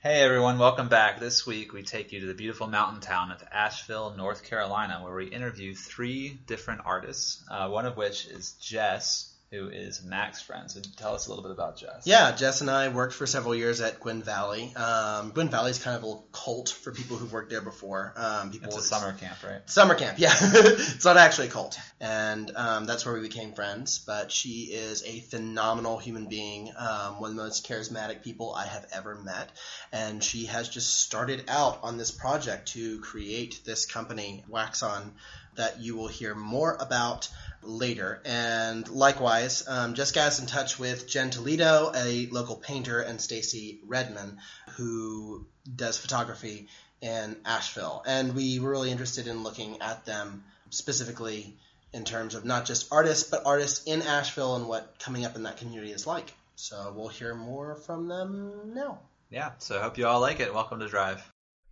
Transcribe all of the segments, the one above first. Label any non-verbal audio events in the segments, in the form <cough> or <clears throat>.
Hey everyone, welcome back. This week we take you to the beautiful mountain town of Asheville, North Carolina, where we interview three different artists, uh, one of which is Jess, who is Mac's friend. So tell us a little bit about Jess. Yeah, Jess and I worked for several years at Gwynn Valley. Um, Gwynn Valley is kind of a cult for people who've worked there before. Um, people It's a summer camp, right? Summer camp, yeah. <laughs> it's not actually a cult. And um, that's where we became friends. But she is a phenomenal human being, um, one of the most charismatic people I have ever met. And she has just started out on this project to create this company, Wax On, that you will hear more about later. And likewise, um, just got us in touch with Jen Toledo, a local painter, and Stacy Redman, who does photography in Asheville. And we were really interested in looking at them specifically in terms of not just artists, but artists in Asheville and what coming up in that community is like. So we'll hear more from them now. Yeah, so I hope you all like it. Welcome to Drive.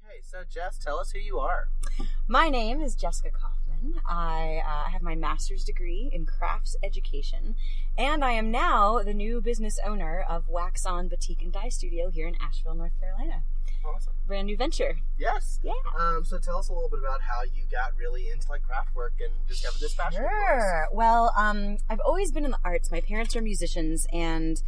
Okay, so Jess, tell us who you are. My name is Jessica Kaufman. I uh, have my master's degree in crafts education, and I am now the new business owner of Wax On Boutique and Dye Studio here in Asheville, North Carolina. Awesome. Brand new venture. Yes. Yeah. Um, so tell us a little bit about how you got really into like craft work and discovered this passion. Sure. Well, um, I've always been in the arts. My parents are musicians, and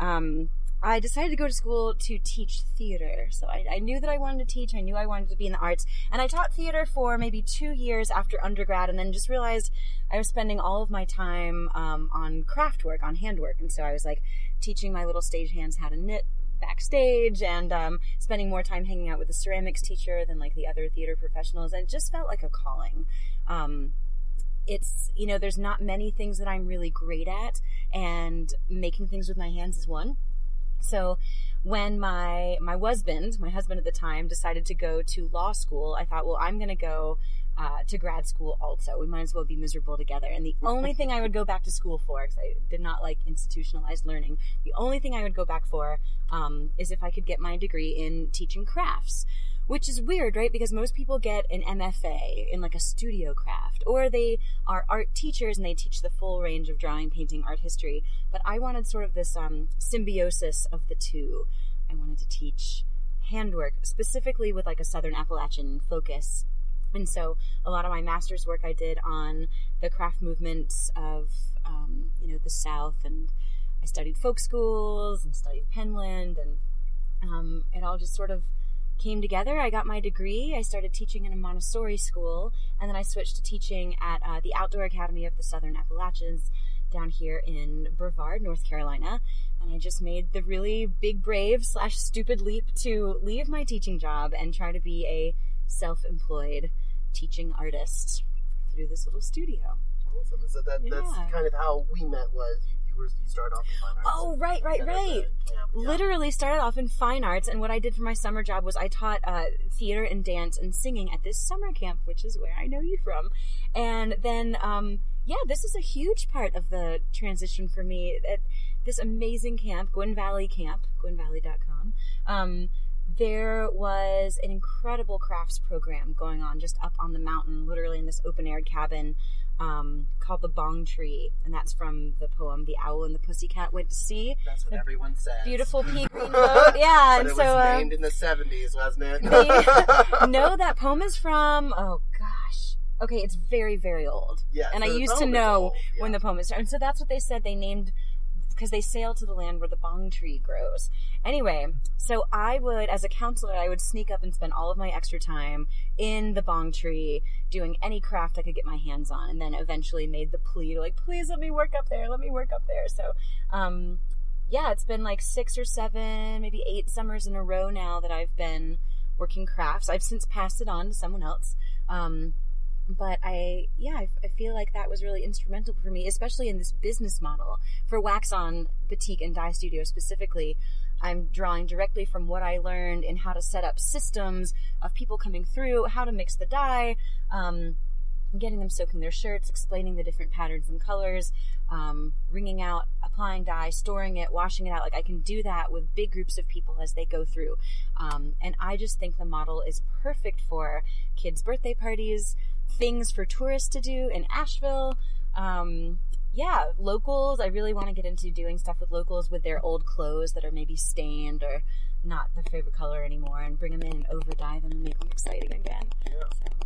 um, I decided to go to school to teach theater. So I, I knew that I wanted to teach. I knew I wanted to be in the arts, and I taught theater for maybe two years after undergrad, and then just realized I was spending all of my time um, on craft work, on handwork, and so I was like teaching my little stagehands how to knit backstage and um, spending more time hanging out with the ceramics teacher than like the other theater professionals. And it just felt like a calling. Um, it's you know there's not many things that i'm really great at and making things with my hands is one so when my my husband my husband at the time decided to go to law school i thought well i'm going to go uh, to grad school also. We might as well be miserable together. And the only thing i would go back to school for because i did not like institutionalized learning the only thing i would go back for um, is if i could get my degree in teaching crafts which is weird, right? Because most people get an MFA in like a studio craft, or they are art teachers and they teach the full range of drawing, painting, art history. But I wanted sort of this um, symbiosis of the two. I wanted to teach handwork, specifically with like a Southern Appalachian focus. And so a lot of my master's work I did on the craft movements of, um, you know, the South, and I studied folk schools and studied Penland, and um, it all just sort of came together. I got my degree. I started teaching in a Montessori school, and then I switched to teaching at uh, the Outdoor Academy of the Southern Appalachians down here in Brevard, North Carolina. And I just made the really big, brave slash stupid leap to leave my teaching job and try to be a self-employed teaching artist through this little studio. Awesome. So that, that's kind of how we met. Was you, you were you started off in fine arts. Oh, right, right, and at the right. yeah. literally started off in fine arts and what i did for my summer job was i taught uh, theater and dance and singing at this summer camp which is where i know you from and then um, yeah this is a huge part of the transition for me at this amazing camp gwynn valley camp gwynvalley.com um, there was an incredible crafts program going on just up on the mountain literally in this open air cabin um, called the bong tree and that's from the poem the owl and the pussycat went to sea That's what everyone says. beautiful pea green boat. Yeah, and it so was uh, named in the seventies, wasn't it? <laughs> they- <laughs> no, that poem is from oh gosh. Okay, it's very very old. Yeah, and so I used to know yeah. when the poem is. And so that's what they said. They named because they sail to the land where the bong tree grows. Anyway, so I would, as a counselor, I would sneak up and spend all of my extra time in the bong tree doing any craft I could get my hands on, and then eventually made the plea to like, please let me work up there, let me work up there. So, um, yeah, it's been like six or seven, maybe eight summers in a row now that I've been working crafts. I've since passed it on to someone else. Um, but I, yeah, I, I feel like that was really instrumental for me, especially in this business model for Wax On Boutique and Dye Studio specifically. I'm drawing directly from what I learned in how to set up systems of people coming through, how to mix the dye, um, getting them soaking their shirts, explaining the different patterns and colors, um, wringing out, applying dye, storing it, washing it out. Like I can do that with big groups of people as they go through. Um, and I just think the model is perfect for kids' birthday parties, things for tourists to do in Asheville. Um, yeah, locals. I really want to get into doing stuff with locals with their old clothes that are maybe stained or not the favorite color anymore and bring them in and over dye them and make them exciting again. Yeah.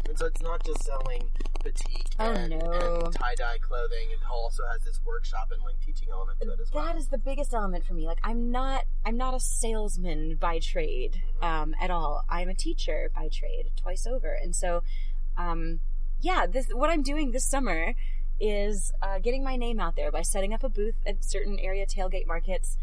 And so it's not just selling batik Oh, and, no. tie dye clothing. It also has this workshop and like teaching element to it as well. That is the biggest element for me. Like I'm not I'm not a salesman by trade um, at all. I'm a teacher by trade twice over, and so um, yeah, this what I'm doing this summer is uh, getting my name out there by setting up a booth at certain area tailgate markets.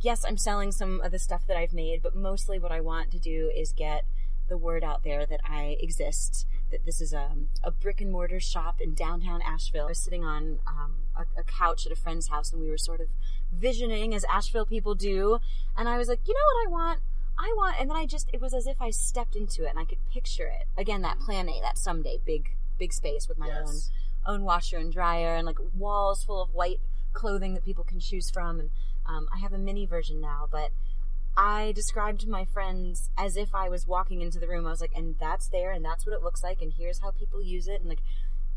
Yes, I'm selling some of the stuff that I've made, but mostly what I want to do is get the word out there that I exist. That this is a, a brick and mortar shop in downtown Asheville. I was sitting on um, a, a couch at a friend's house, and we were sort of visioning as Asheville people do. And I was like, you know what I want? I want, and then I just, it was as if I stepped into it and I could picture it. Again, that plan A, that someday big, big space with my Yes. own, own washer and dryer and like walls full of white clothing that people can choose from. And um, I have a mini version now, but I described to my friends as if I was walking into the room. I was like, and that's there, and that's what it looks like, and here's how people use it. And like,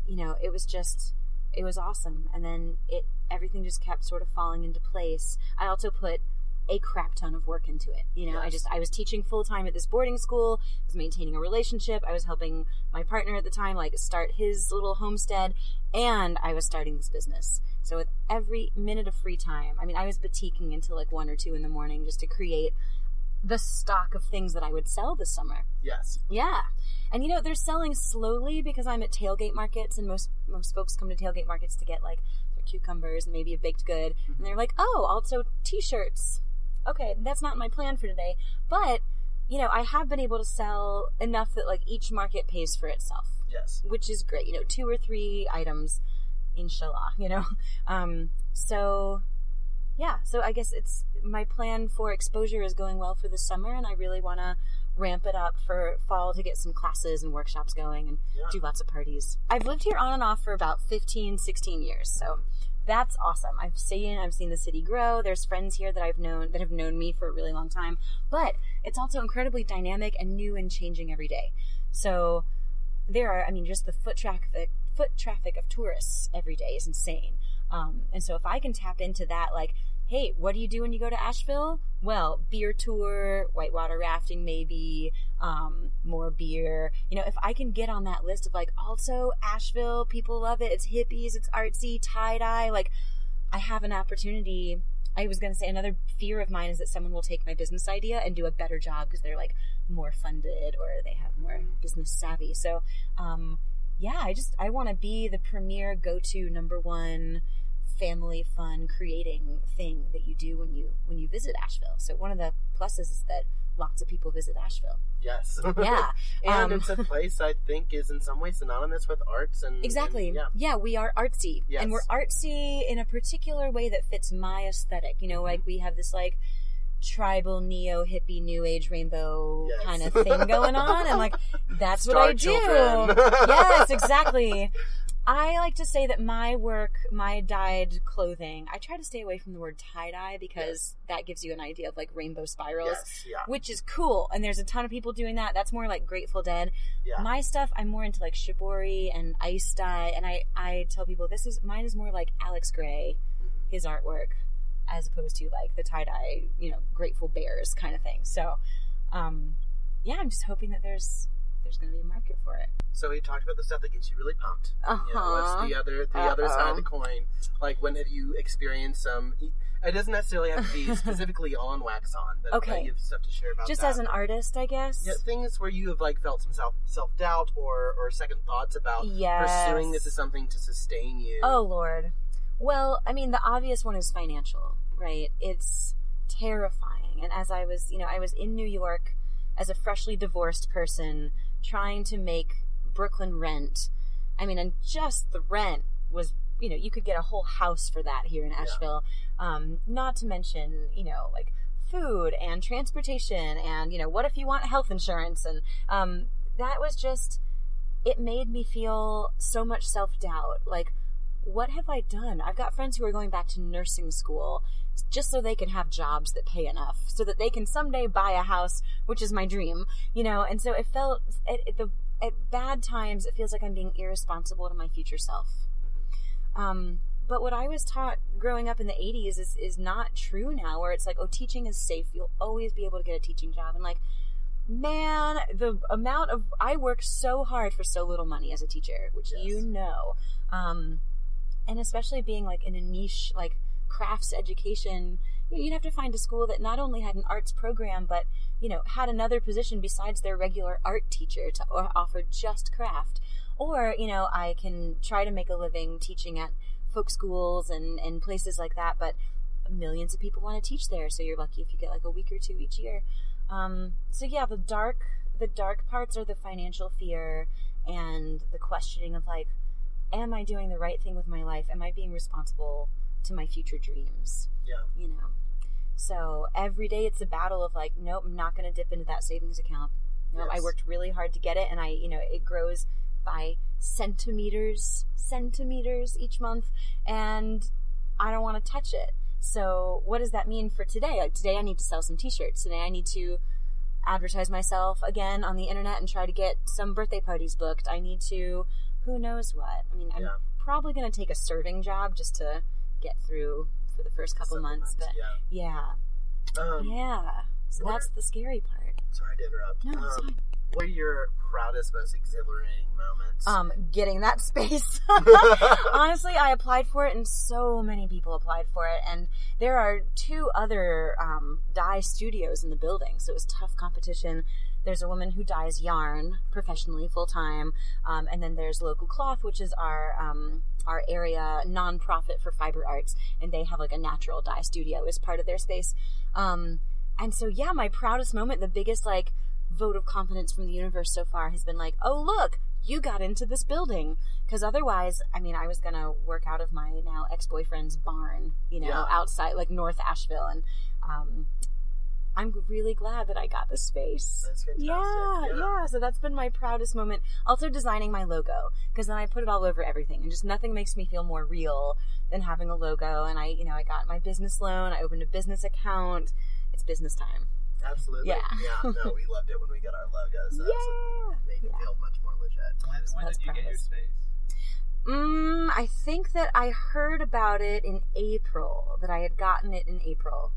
you know, it was just, it was awesome. And then it, everything just kept sort of falling into place. I also put a crap ton of work into it. You know, I just, I was teaching full time at this boarding school, I was maintaining a relationship, I was helping my partner at the time, like, start his little homestead, and I was starting this business. So with every minute of free time, I mean, I was batiking until like one or two in the morning just to create the stock of things that I would sell this summer. Yes. Yeah. And you know, they're selling slowly because I'm at tailgate markets and most most folks come to tailgate markets to get like their cucumbers and maybe a baked good. Mm-hmm. And they're like, "Oh, also t-shirts." Okay, that's not my plan for today. But, you know, I have been able to sell enough that like each market pays for itself Yes. which is great. You know, two or three items, inshallah. You know, <laughs> um, so yeah. So I guess it's my plan for exposure is going well for the summer, and I really want to ramp it up for fall to get some classes and workshops going and Yeah. do lots of parties. I've lived here on and off for about 15, 16 years, so that's awesome. I've seen I've seen the city grow. There's friends here that I've known that have known me for a really long time, but it's also incredibly dynamic and new and changing every day. So there are, I mean, just the foot traffic, foot traffic of tourists every day is insane. Um, and so if I can tap into that, like, hey, what do you do when you go to Asheville? Well, beer tour, whitewater rafting, maybe, um, more beer. You know, if I can get on that list of like, also Asheville, people love it. It's hippies, it's artsy, tie dye. Like, I have an opportunity. I was going to say another fear of mine is that someone will take my business idea and do a better job because they're like more funded or they have more business savvy. So, um, yeah, I just I want to be the premier go-to number one family fun creating thing that you do when you when you visit Asheville. So one of the pluses is that lots of people visit Asheville. Yes. Yeah. <laughs> <laughs> and Um, it's a place I think is in some ways synonymous with arts and Exactly. and- yeah. we are artsy. Yes. And we're artsy in a particular way that fits my aesthetic. You know, Mm-hmm. like we have this like tribal neo hippie new age rainbow Yes. kind of thing going on and like <laughs> that's Star what I children. do. yes, exactly. I like to say that my work, my dyed clothing, I try to stay away from the word tie dye because that gives you an idea of like rainbow spirals Yes. Yeah. which is cool. And there's a ton of people doing that. That's more like Grateful Dead. Yeah. My stuff, I'm more into like shibori and ice dye. And I, I tell people this is mine is more like Alex Grey, Mhm. his artwork, as opposed to like the tie dye, you know, Grateful Bears kind of thing. So, um, yeah, I'm just hoping that there's there's going to be a market for it. So we talked about the stuff that gets you really pumped. Uh You know, what's the other the other side of the coin? Like when have you experienced some? It doesn't necessarily have to be <laughs> specifically on wax on, but Okay. you have stuff to share about Just that. as an artist, I guess. yeah, things where you have like felt some self self doubt or or second thoughts about Yes. pursuing this as something to sustain you. Oh Lord. Well, I mean, the obvious one is financial, right? It's terrifying. And as I was, you know, I was in New York as a freshly divorced person trying to make Brooklyn rent. I mean, and just the rent was, you know, you could get a whole house for that here in Asheville. Um, not to mention, you know, like food and transportation and, you know, what if you want health insurance? And um, that was just, it made me feel so much self doubt. Like, what have I done? I've got friends who are going back to nursing school just so they can have jobs that pay enough, so that they can someday buy a house, which is my dream, you know. And so it felt at, at the at bad times, it feels like I'm being irresponsible to my future self. Um, but what I was taught growing up in the 80s is, is not true now, where it's like, oh, teaching is safe. You'll always be able to get a teaching job. And like, man, the amount of, I work so hard for so little money as a teacher, which Yes. you know. Um, and especially being like in a niche, like crafts education, you'd have to find a school that not only had an arts program, but, you know, had another position besides their regular art teacher to offer just craft. Or, you know, I can try to make a living teaching at folk schools and, and places like that, but millions of people want to teach there, so you're lucky if you get like a week or two each year. Um, so yeah, the dark the dark parts are the financial fear and the questioning of like, am I doing the right thing with my life? Am I being responsible to my future dreams? Yeah. You know. So every day it's a battle of like, nope, I'm not going to dip into that savings account. Nope, I worked really hard to get it, and I, you know, it grows by centimeters, centimeters each month, and I don't want to touch it. So what does that mean for today? Like today I need to sell some t-shirts. Today I need to advertise myself again on the internet and try to get some birthday parties booked. I need to who knows what. I mean, I'm Yeah. probably going to take a serving job just to get through for the first couple Several months, but yeah. yeah. Um, Yeah. So that's are- the scary part. Sorry to interrupt. No, it's um, fine. What are your proudest, most exhilarating moments? Um, getting that space. <laughs> <laughs> Honestly, I applied for it, and so many people applied for it. And there are two other um, dye studios in the building, so it was tough competition. There's a woman who dyes yarn professionally, full time, um, and then there's Local Cloth, which is our um, our area nonprofit for fiber arts, and they have like a natural dye studio as part of their space. Um, and so, yeah, my proudest moment, the biggest like vote of confidence from the universe so far has been like, oh look, you got into this building. Because otherwise, I mean, I was gonna work out of my now ex boyfriend's barn, you know, Yeah. outside like North Asheville, and um, I'm really glad that I got the space. That's fantastic. Yeah, Yeah. yeah, So that's been my proudest moment. Also designing my logo because then I put it all over everything, and just nothing makes me feel more real than having a logo. And I, you know, I got my business loan. I opened a business account. It's business time. Absolutely. Yeah. yeah. No, we <laughs> loved it when we got our logos. That's Yeah. made it Yeah. feel much more legit. When, when that's did you get your space? Mm, I think that I heard about it in April. That I had gotten it in April,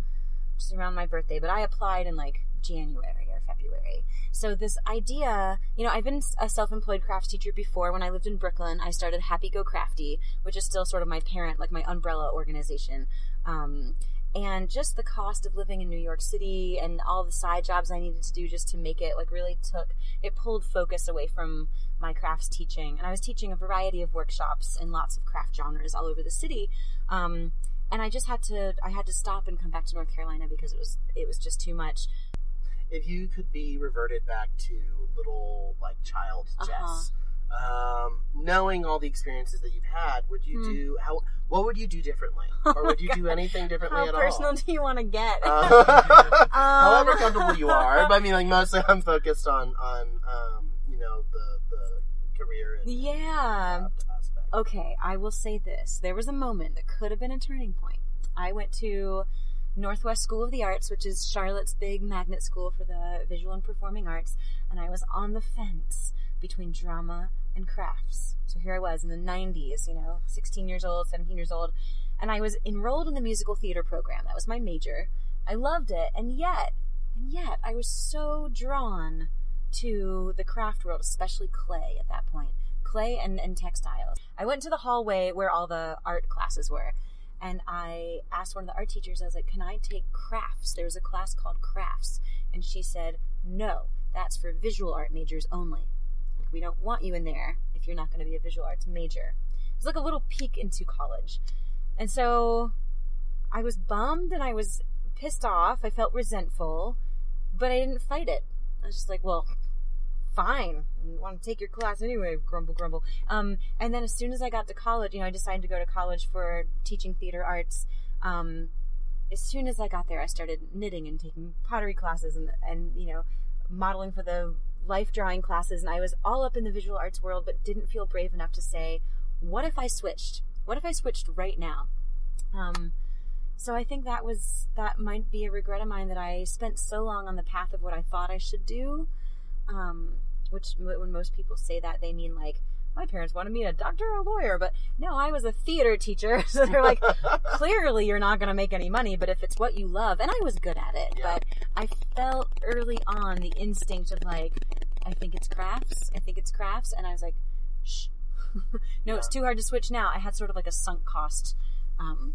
just around my birthday. But I applied in like January or February. So this idea, you know, I've been a self-employed crafts teacher before. When I lived in Brooklyn, I started Happy Go Crafty, which is still sort of my parent, like my umbrella organization. Um, and just the cost of living in New York City and all the side jobs I needed to do just to make it like really took it pulled focus away from my crafts teaching. And I was teaching a variety of workshops in lots of craft genres all over the city. Um, and I just had to I had to stop and come back to North Carolina because it was it was just too much. If you could be reverted back to little like child Uh-huh. Jess, um, knowing all the experiences that you've had, would you Hmm. do how? What would you do differently, <laughs> or would you do anything differently How at all? How personal do you want to get? Uh, <laughs> however Um, comfortable you are, but I mean, like mostly, I'm focused on on um, you know the the career and yeah. aspect. Okay, I will say this. There was a moment that could have been a turning point. I went to Northwest School of the Arts, which is Charlotte's big magnet school for the visual and performing arts, and I was on the fence between drama and crafts. So here I was in the 90s, you know, 16 years old, 17 years old, and I was enrolled in the musical theater program. That was my major. I loved it, and yet, and yet, I was so drawn to the craft world, especially clay at that point clay and, and textiles. I went to the hallway where all the art classes were, and I asked one of the art teachers, I was like, Can I take crafts? There was a class called crafts. And she said, No, that's for visual art majors only. We don't want you in there if you're not going to be a visual arts major. It was like a little peek into college. And so I was bummed and I was pissed off. I felt resentful, but I didn't fight it. I was just like, Well, fine. I want to take your class anyway, grumble, grumble. Um, and then as soon as I got to college, you know, I decided to go to college for teaching theater arts. Um, as soon as I got there, I started knitting and taking pottery classes and, and, you know, modeling for the life drawing classes. And I was all up in the visual arts world, but didn't feel brave enough to say, what if I switched? What if I switched right now? Um, so I think that was, that might be a regret of mine that I spent so long on the path of what I thought I should do um, which when most people say that they mean like my parents wanted me a doctor or a lawyer, but no, I was a theater teacher. <laughs> So they're like, <laughs> clearly you're not going to make any money, but if it's what you love, and I was good at it, Yeah. but I felt early on the instinct of like, I think it's crafts. I think it's crafts. And I was like, shh. <laughs> no, it's too hard to switch now. I had sort of like a sunk cost, um,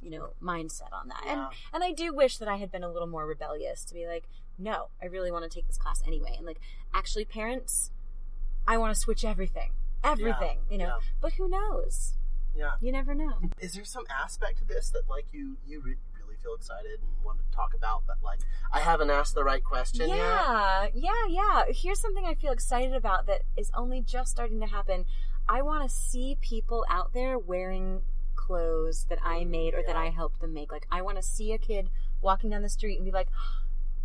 you know, mindset on that. And and I do wish that I had been a little more rebellious to be like, no, I really want to take this class anyway. And like, actually, parents, I want to switch everything, everything, you know. yeah. But who knows? Yeah. You never know. Is there some aspect to this that like you you re- really feel excited and want to talk about, but like I haven't asked the right question yet? Yeah, yeah, yeah. Here's something I feel excited about that is only just starting to happen. I want to see people out there wearing clothes that I mm, made or that I helped them make. Like, I want to see a kid walking down the street and be like,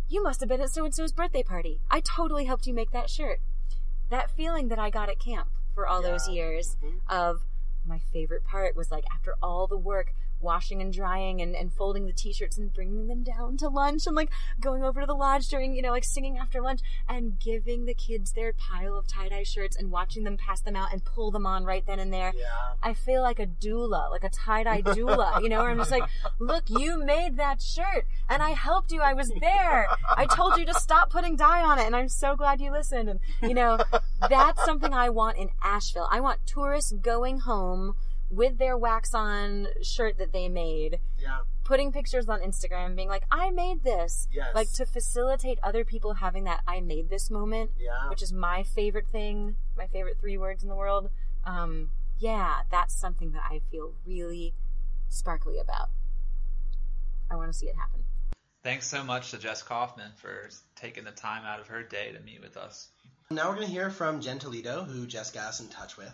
You must have been at so and so's birthday party. I totally helped you make that shirt. That feeling that I got at camp for all those Yeah. years Mhm. of my favorite part was like after all the work washing and drying and, and folding the t-shirts and bringing them down to lunch and like going over to the lodge during you know like singing after lunch and giving the kids their pile of tie-dye shirts and watching them pass them out and pull them on right then and there Yeah. I feel like a doula, like a tie-dye doula, you know, where I'm just like, look, you made that shirt and I helped you. I was there. I told you to stop putting dye on it and I'm so glad you listened. And, you know, that's something I want in Asheville. I want tourists going home with their wax on shirt that they made, Yeah. putting pictures on Instagram being like, I made this. Yes. Like to facilitate other people having that I made this moment Yeah. which is my favorite thing, my favorite three words in the world. Um, yeah, that's something that I feel really sparkly about. I want to see it happen. Thanks so much to Jess Kaufman for taking the time out of her day to meet with us. Now we're going to hear from Jen Toledo, who Jess got us in touch with.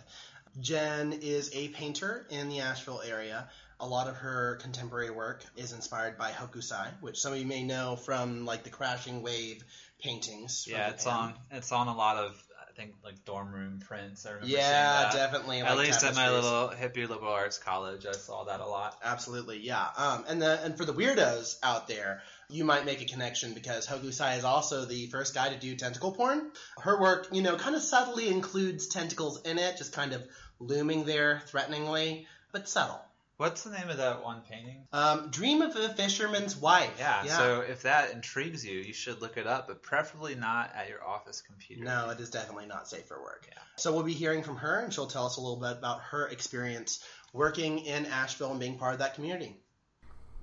Jen is a painter in the Asheville area. A lot of her contemporary work is inspired by Hokusai, which some of you may know from like the Crashing Wave paintings. Yeah, it's on it's on a lot of I think like dorm room prints. I remember Yeah, definitely. At like least at my little hippie liberal arts college, I saw that a lot. Absolutely, yeah. Um, and the and for the weirdos out there, you might make a connection because Hokusai is also the first guy to do tentacle porn. Her work, you know, kind of subtly includes tentacles in it, just kind of looming there threateningly, but subtle. What's the name of that one painting? Um, Dream of a Fisherman's Wife. Yeah, so if that intrigues you, you should look it up, but preferably not at your office computer. No, it is definitely not safe for work. Yeah. So we'll be hearing from her, and she'll tell us a little bit about her experience working in Asheville and being part of that community.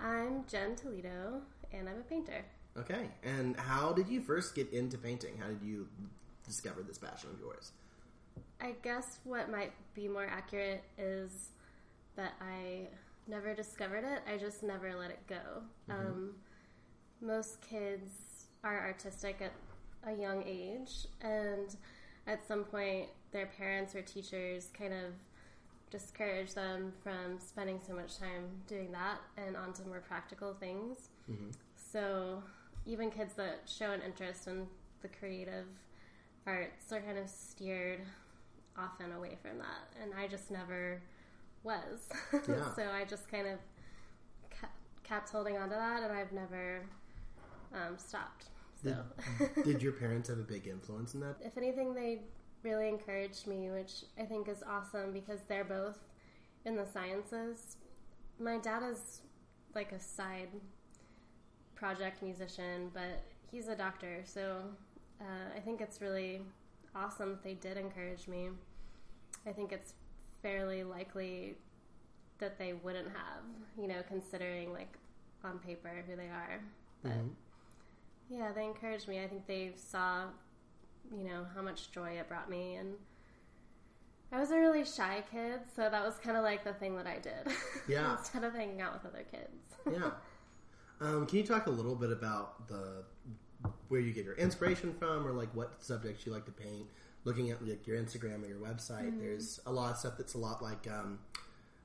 I'm Jen Toledo, and I'm a painter. Okay, and how did you first get into painting? How did you discover this passion of yours? I guess what might be more accurate is that I never discovered it. I just never let it go. Um, most kids are artistic at a young age, and at some point, their parents or teachers kind of discourage them from spending so much time doing that and onto more practical things. So, even kids that show an interest in the creative arts are kind of steered often away from that, and I just never was. <laughs> Yeah. so I just kind of kept, holding on to that, and I've never um, stopped. So, <laughs> Did your parents have a big influence in that? if anything, they really encouraged me, which I think is awesome because they're both in the sciences. My dad is like a side project musician, but he's a doctor, so uh, I think it's really awesome that they did encourage me. I think it's fairly likely that they wouldn't have, you know, considering like on paper who they are. But yeah, they encouraged me. I think they saw, you know, how much joy it brought me and I was a really shy kid, so that was kind of like the thing that I did. <laughs> Yeah. Instead of hanging out with other kids. Yeah. <laughs> Um, can you talk a little bit about the where you get your inspiration from, or like what subjects you like to paint? Looking at like your Instagram or your website, there's a lot of stuff that's a lot like. Um,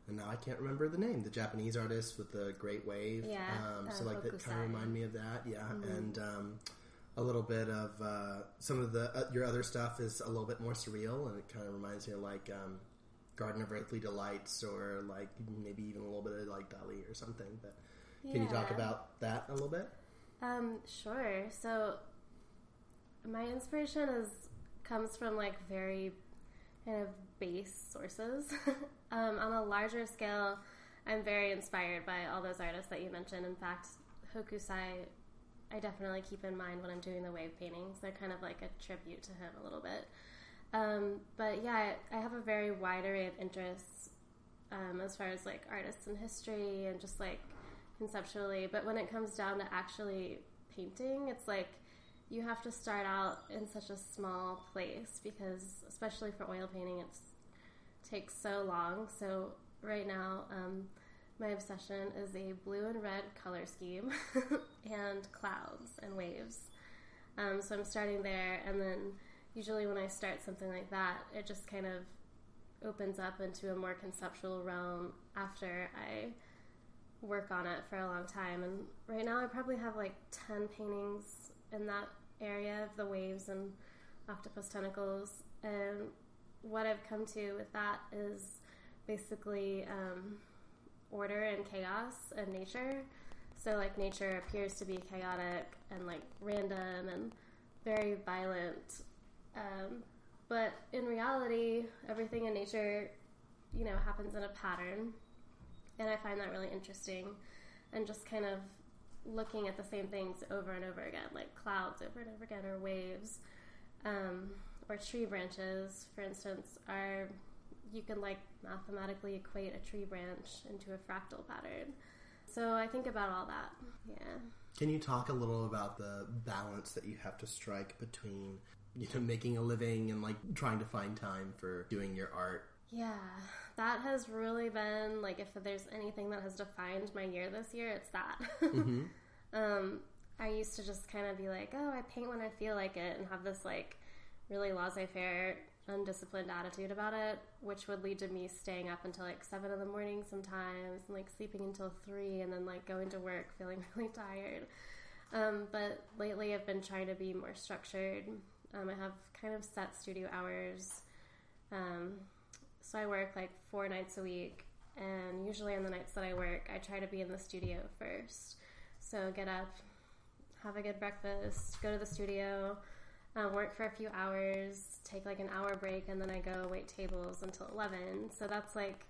and now I can't remember the name. The Japanese artist with the Great Wave. Yeah, Um, so uh, like that kind of remind me of that. Yeah, and um, a little bit of uh, some of the uh, your other stuff is a little bit more surreal, and it kind of reminds me of like um, Garden of Earthly Delights, or like maybe even a little bit of like Dali or something. But can you talk about that a little bit? Um, sure. So my inspiration is comes from like very kind of base sources. <laughs> um, on a larger scale, I'm very inspired by all those artists that you mentioned. In fact, Hokusai, I definitely keep in mind when I'm doing the wave paintings. They're kind of like a tribute to him a little bit. Um, but yeah, I, have a very wide array of interests um, as far as like artists and history and just like conceptually. But when it comes down to actually painting, it's like you have to start out in such a small place because, especially for oil painting, it takes so long. So right now, um, my obsession is a blue and red color scheme <laughs> and clouds and waves. Um, so I'm starting there, and then usually when I start something like that, it just kind of opens up into a more conceptual realm after I work on it for a long time. And right now, I probably have like 10 paintings in that area of the waves and octopus tentacles. And what I've come to with that is basically um, order and chaos and nature. So, like, nature appears to be chaotic and like random and very violent. Um, but in reality, everything in nature, you know, happens in a pattern. And I find that really interesting. And just kind of looking at the same things over and over again, like clouds over and over again, or waves, um, or tree branches, for instance, are you can like mathematically equate a tree branch into a fractal pattern. So I think about all that. Yeah. Can you talk a little about the balance that you have to strike between you know making a living and like trying to find time for doing your art? Yeah, that has really been like if there's anything that has defined my year this year, it's that. Mm-hmm. <laughs> um, I used to just kind of be like, oh, I paint when I feel like it, and have this like really laissez-faire, undisciplined attitude about it, which would lead to me staying up until like seven in the morning sometimes, and like sleeping until three, and then like going to work feeling <laughs> really tired. Um, but lately, I've been trying to be more structured. Um, I have kind of set studio hours. Um, so I work like four nights a week, and usually on the nights that I work, I try to be in the studio first. So get up, have a good breakfast, go to the studio, uh, work for a few hours, take like an hour break, and then I go wait tables until 11. So that's like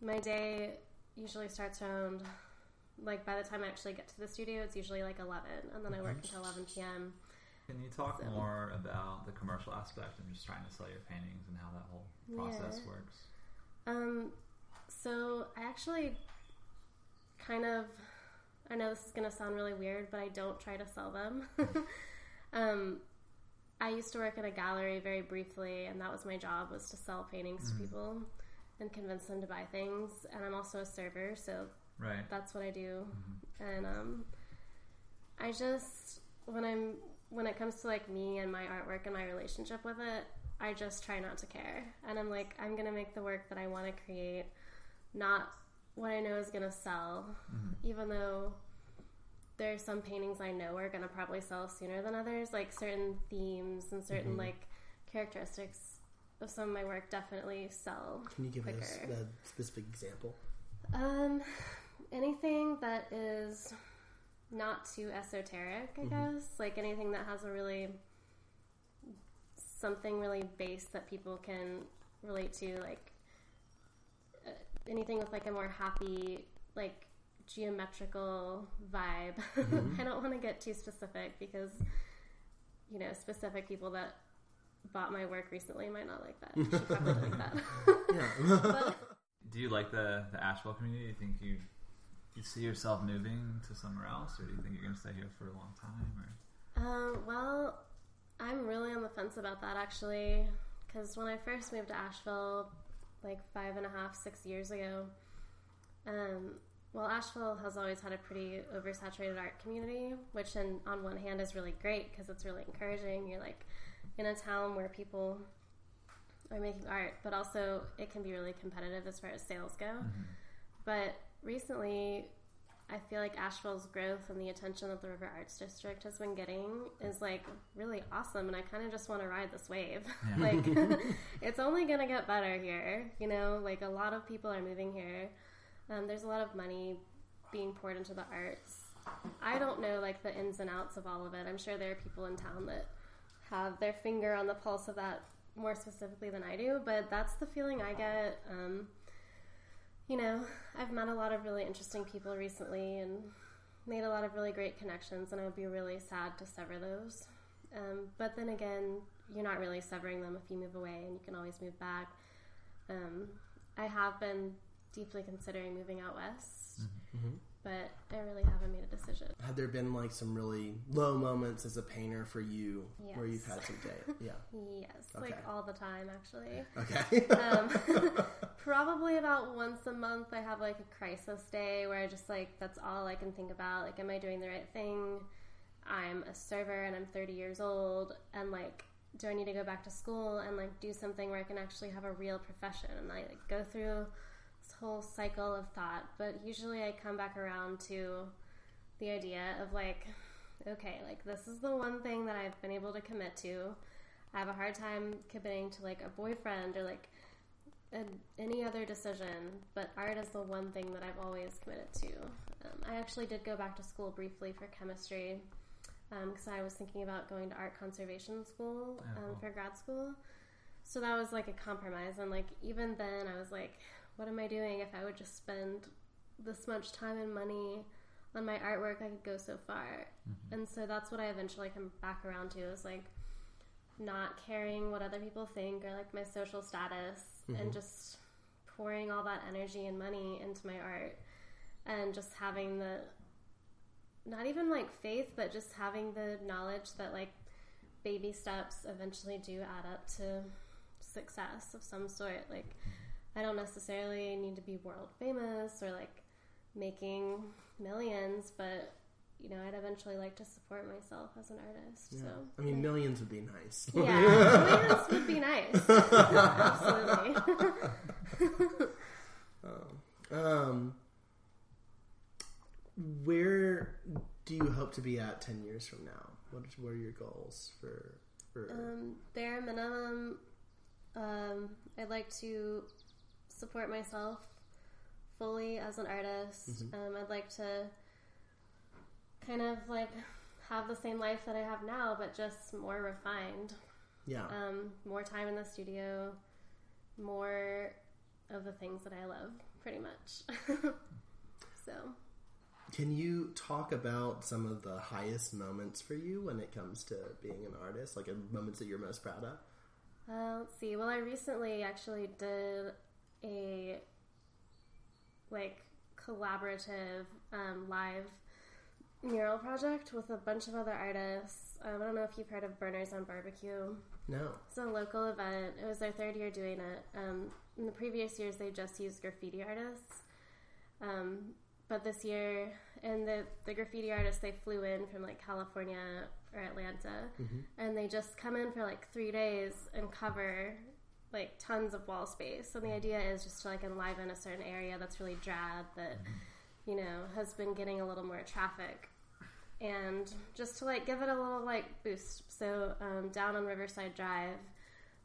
my day usually starts around like by the time I actually get to the studio, it's usually like 11, and then I work until 11 p.m. Can you talk So- more about the commercial aspect and just trying to sell your paintings and how that whole process Yeah. works? Um, so I actually kind of, I know this is going to sound really weird, but I don't try to sell them. <laughs> um, I used to work at a gallery very briefly, and that was my job was to sell paintings to people and convince them to buy things. And I'm also a server, so Right. that's what I do. And um, I just when I'm when it comes to like me and my artwork and my relationship with it, I just try not to care. And I'm like, I'm gonna make the work that I want to create, not what I know is gonna sell. Even though there are some paintings I know are gonna probably sell sooner than others, like certain themes and certain like characteristics of some of my work definitely sell. Can you give us quicker. a specific example? Um, anything that is not too esoteric, I guess. Like anything that has a really something really base that people can relate to, like uh, anything with like a more happy, like geometrical vibe. <laughs> I don't want to get too specific because you know specific people that bought my work recently might not like that. She probably don't like that. <laughs> <laughs> Yeah. but Do you like the the Asheville community? Do you think you you see yourself moving to somewhere else, or do you think you're going to stay here for a long time? Or Um, well, I'm really on the fence about that actually, because when I first moved to Asheville, like five and a half, six years ago, um, well, Asheville has always had a pretty oversaturated art community, which, in, on one hand, is really great because it's really encouraging. You're like in a town where people are making art, but also it can be really competitive as far as sales go. But recently, I feel like Asheville's growth and the attention that the River Arts District has been getting is like really awesome, and I kind of just want to ride this wave. <laughs> like, <laughs> <laughs> it's only gonna get better here, you know. Like a lot of people are moving here. Um, there's a lot of money being poured into the arts. I don't know like the ins and outs of all of it. I'm sure there are people in town that have their finger on the pulse of that more specifically than I do, but that's the feeling I get. Um, you know, I've met a lot of really interesting people recently and made a lot of really great connections, and I would be really sad to sever those. Um, but then again, you're not really severing them if you move away, and you can always move back. Um, I have been deeply considering moving out west, but I really haven't made a decision. Have there been like some really low moments as a painter for you where you've had some day? Yeah. <laughs> Yes, like all the time, actually. Okay. um, <laughs> <laughs> probably about once a month I have like a crisis day where I just like that's all I can think about. Like, am I doing the right thing? I'm a server and I'm 30 years old, and like, do I need to go back to school and like do something where I can actually have a real profession? And I like go through whole cycle of thought. But usually I come back around to the idea of like, okay, like this is the one thing that I've been able to commit to. I have a hard time committing to like a boyfriend or like an, any other decision, but art is the one thing that I've always committed to. Um, I actually did go back to school briefly for chemistry because I was thinking about going to art conservation school um, for grad school. So that was like a compromise. And like even then, I was like, what am I doing if I would just spend this much time and money on my artwork? I could go so far. Mm-hmm. And so that's what I eventually come back around to is like not caring what other people think or like my social status and mm-hmm. just pouring all that energy and money into my art and just having the not even like faith but just having the knowledge that like baby steps eventually do add up to success of some sort like i don't necessarily need to be world famous or like making millions but you know i'd eventually like to support myself as an artist Yeah. so I mean, millions would be nice. yeah, millions would be nice. <laughs> Absolutely. <laughs> Um, where do you hope to be at ten years from now? What what are your goals for for? Um, bare minimum, um, I'd like to support myself fully as an artist. Um, I'd like to kind of like have the same life that I have now, but just more refined. yeah. Um, more time in the studio, more of the things that I love, pretty much. <laughs> so. Can you talk about some of the highest moments for you when it comes to being an artist? Like uh, moments that you're most proud of? Uh, let's see. Well, I recently actually did a like collaborative um, live mural project with a bunch of other artists. Um, I don't know if you've heard of Burners on Barbecue. No. It's a local event. It was their third year doing it. Um, in the previous years, they just used graffiti artists. Um, but this year, and the, the graffiti artists, they flew in from like California or Atlanta, and they just come in for like three days and cover like tons of wall space. And the idea is just to like enliven a certain area that's really drab that, you know, has been getting a little more traffic and just to like give it a little like boost. So um, down on Riverside Drive,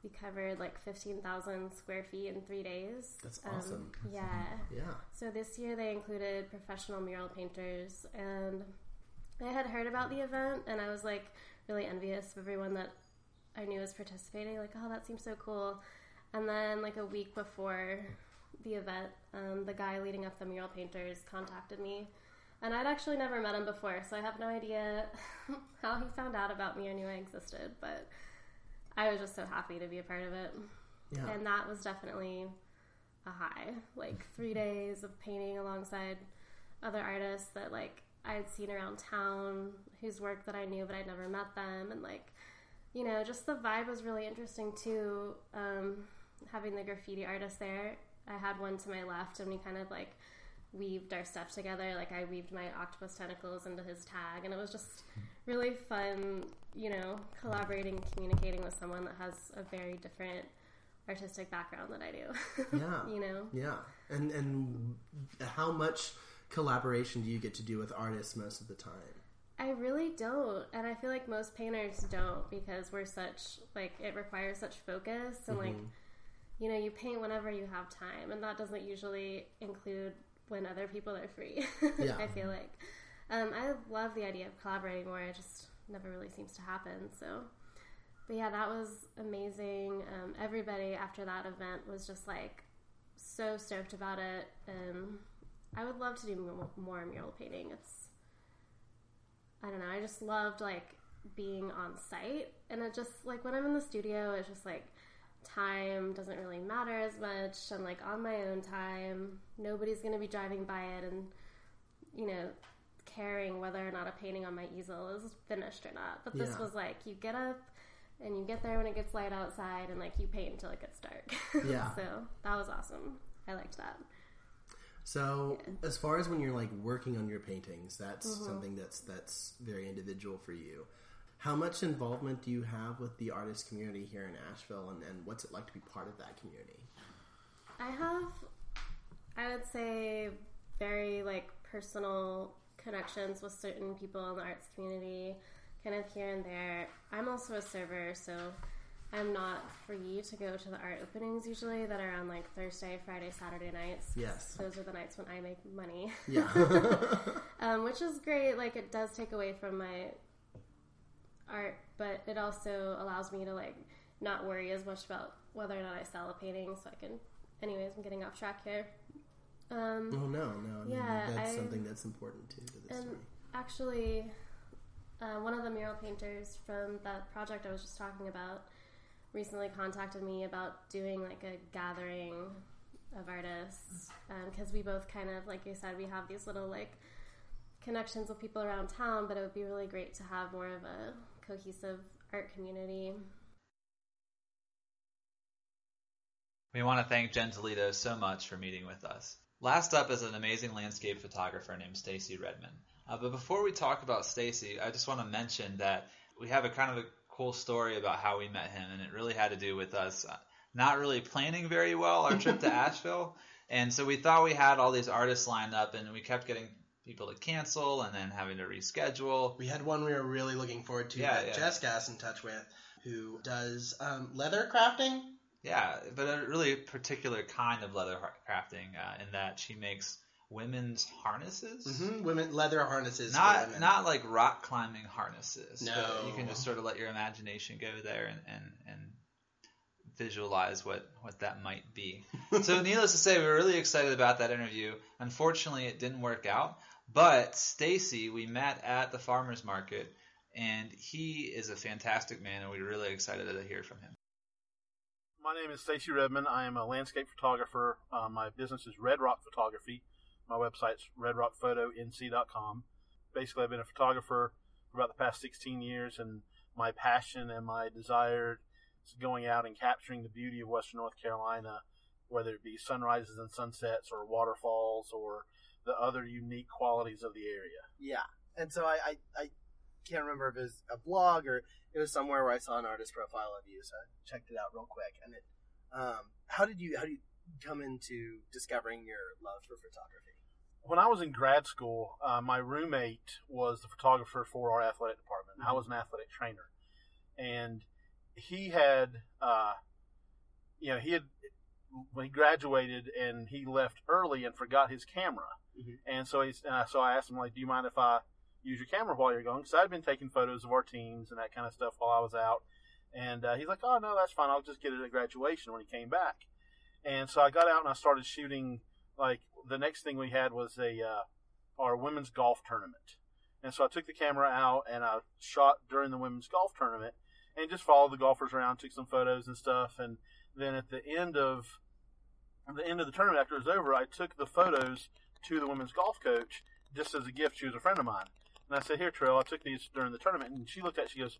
we covered like fifteen thousand square feet in three days. That's Um, awesome. yeah. Yeah. So this year they included professional mural painters, and I had heard about the event, and I was like really envious of everyone that I knew was participating. Like, oh, that seems so cool. And then like a week before the event, um, the guy leading up the mural painters contacted me. And I'd actually never met him before, so I have no idea <laughs> how he found out about me or knew I existed. But I was just so happy to be a part of it. Yeah. And that was definitely a high. Like three days of painting alongside other artists that like I had seen around town, whose work that I knew but I'd never met them, and like you know, just the vibe was really interesting too. Um, having the graffiti artist there, I had one to my left, and we kind of like weaved our stuff together. Like I weaved my octopus tentacles into his tag, and it was just really fun. You know, collaborating, and communicating with someone that has a very different artistic background than I do. <laughs> Yeah. you know. Yeah. And and how much collaboration do you get to do with artists most of the time? I really don't, and I feel like most painters don't because we're such like it requires such focus and like mm-hmm. You know you paint whenever you have time, and that doesn't usually include when other people are free. <laughs> Yeah. I feel like um, I love the idea of collaborating more. It just never really seems to happen. So, but yeah, that was amazing. Um, everybody after that event was just like so stoked about it, and I would love to do more, more mural painting. It's I don't know. I just loved like being on site, and it just like when I'm in the studio, it's just like time doesn't really matter as much. I'm like on my own time. Nobody's gonna be driving by it, and you know caring whether or not a painting on my easel is finished or not. But this Yeah. was like you get up and you get there when it gets light outside and like you paint until it gets dark. <laughs> Yeah. so that was awesome. I liked that. So, as far as when you're like working on your paintings, that's mm-hmm. something that's that's very individual for you. How much involvement do you have with the artist community here in Asheville, and, and what's it like to be part of that community? I have, I would say, very like personal connections with certain people in the arts community, kind of here and there. I'm also a server, so I'm not free to go to the art openings usually that are on like Thursday, Friday, Saturday nights. Yes. Those are the nights when I make money, Yeah, <laughs> um, which is great. Like it does take away from my art, but it also allows me to like not worry as much about whether or not I sell a painting. So I can, anyways, I'm getting off track here. Um, oh no, no, mean, that's I- something that's important too to this and story. actually, uh, one of the mural painters from that project I was just talking about recently contacted me about doing like a gathering of artists because we both kind of, like you said, we have these little like connections with people around town, but it would be really great to have more of a cohesive art community. We want to thank Jen Toledo so much for meeting with us. Last up is an amazing landscape photographer named Stacy Redmond. Uh, but before we talk about Stacy, I just want to mention that we have a kind of a cool story about how we met him, and it really had to do with us uh, not really planning very well our trip to <laughs> Asheville. And so we thought we had all these artists lined up, and we kept getting people to cancel and then having to reschedule. We had one we were really looking forward to Yeah, that yeah. Jess got us in touch with, who does um, leather crafting. Yeah, but a really particular kind of leather crafting uh, in that she makes women's harnesses. hmm Women leather harnesses. for Not women. not like rock climbing harnesses. No. but you can just sort of let your imagination go there and, and, and visualize what, what that might be. <laughs> so needless to say, we were really excited about that interview. Unfortunately, it didn't work out. But Stacy, we met at the farmers market, and he is a fantastic man, and we're really excited to hear from him. My name is Stacy Redmond. I am a landscape photographer. Uh, my business is Red Rock Photography. My website's redrockphotonc.com. Basically, I've been a photographer for about the past 16 years, and my passion and my desire is going out and capturing the beauty of Western North Carolina, whether it be sunrises and sunsets or waterfalls or the other unique qualities of the area. Yeah, and so I, I, I can't remember if it was a blog or it was somewhere where I saw an artist profile of you, so I checked it out real quick. And it, um, how did you how do you come into discovering your love for photography? when I was in grad school, uh, my roommate was the photographer for our athletic department. I was an athletic trainer, and he had, uh, you know, he had when he graduated and he left early and forgot his camera, Mhm. and so he's uh, so I asked him like, "Do you mind if I use your camera while you're going? Because I'd been taking photos of our teams and that kind of stuff while I was out, and uh, he's like, "Oh no, that's fine. I'll just get it at graduation when he came back." And so I got out and I started shooting like the next thing we had was a uh, our women's golf tournament, and so I took the camera out and I shot during the women's golf tournament and just followed the golfers around, took some photos and stuff, and then at the end of at the end of the tournament after it was over, I took the photos to the women's golf coach just as a gift. She was a friend of mine, and I said, "Here, Trail, I took these during the tournament," and she looked at, it, she goes,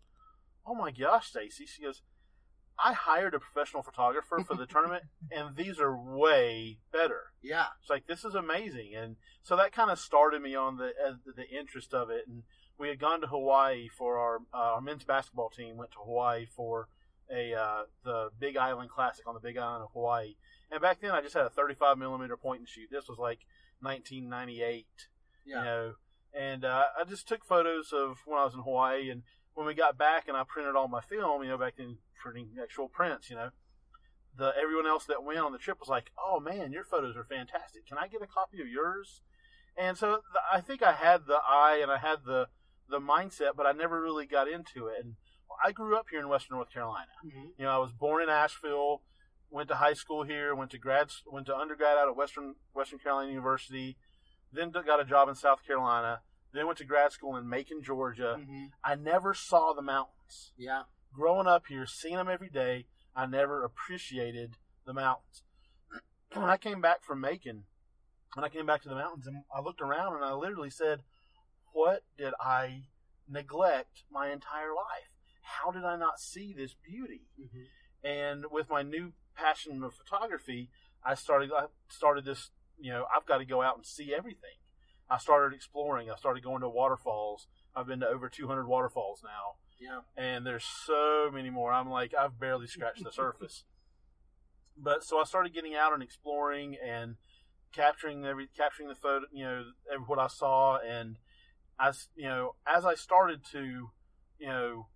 "Oh my gosh, Stacy," she goes. I hired a professional photographer for the <laughs> tournament, and these are way better. Yeah, It's like this is amazing, and so that kind of started me on the uh, the interest of it. And we had gone to Hawaii for our uh, our men's basketball team went to Hawaii for a uh, the Big Island Classic on the Big Island of Hawaii. And back then, I just had a 35 millimeter point and shoot. This was like 1998, yeah. you know. And uh, I just took photos of when I was in Hawaii, and when we got back, and I printed all my film, you know, back then printing actual prints, you know the everyone else that went on the trip was like, "Oh man, your photos are fantastic. Can I get a copy of yours?" And so th- I think I had the eye and I had the the mindset, but I never really got into it. And I grew up here in Western North Carolina. Mm-hmm. You know, I was born in Asheville, went to high school here, went to grad, went to undergrad out at Western Western Carolina University, then got a job in South Carolina, then went to grad school in Macon, Georgia. Mm-hmm. I never saw the mountains. Yeah. Growing up here, seeing them every day, I never appreciated the mountains. <clears throat> When I came back from Macon, when I came back to the mountains, and I looked around and I literally said, "What did I neglect my entire life? How did I not see this beauty?" Mm-hmm. And with my new passion of photography, I started I started this. You know, I've got to go out and see everything. I started exploring. I started going to waterfalls. I've been to over 200 waterfalls now, Yeah. and there's so many more. I'm like, I've barely scratched the surface. <laughs> But so I started getting out and exploring and capturing every capturing the photo, you know, every, what I saw, and as you know, as I started to, you know,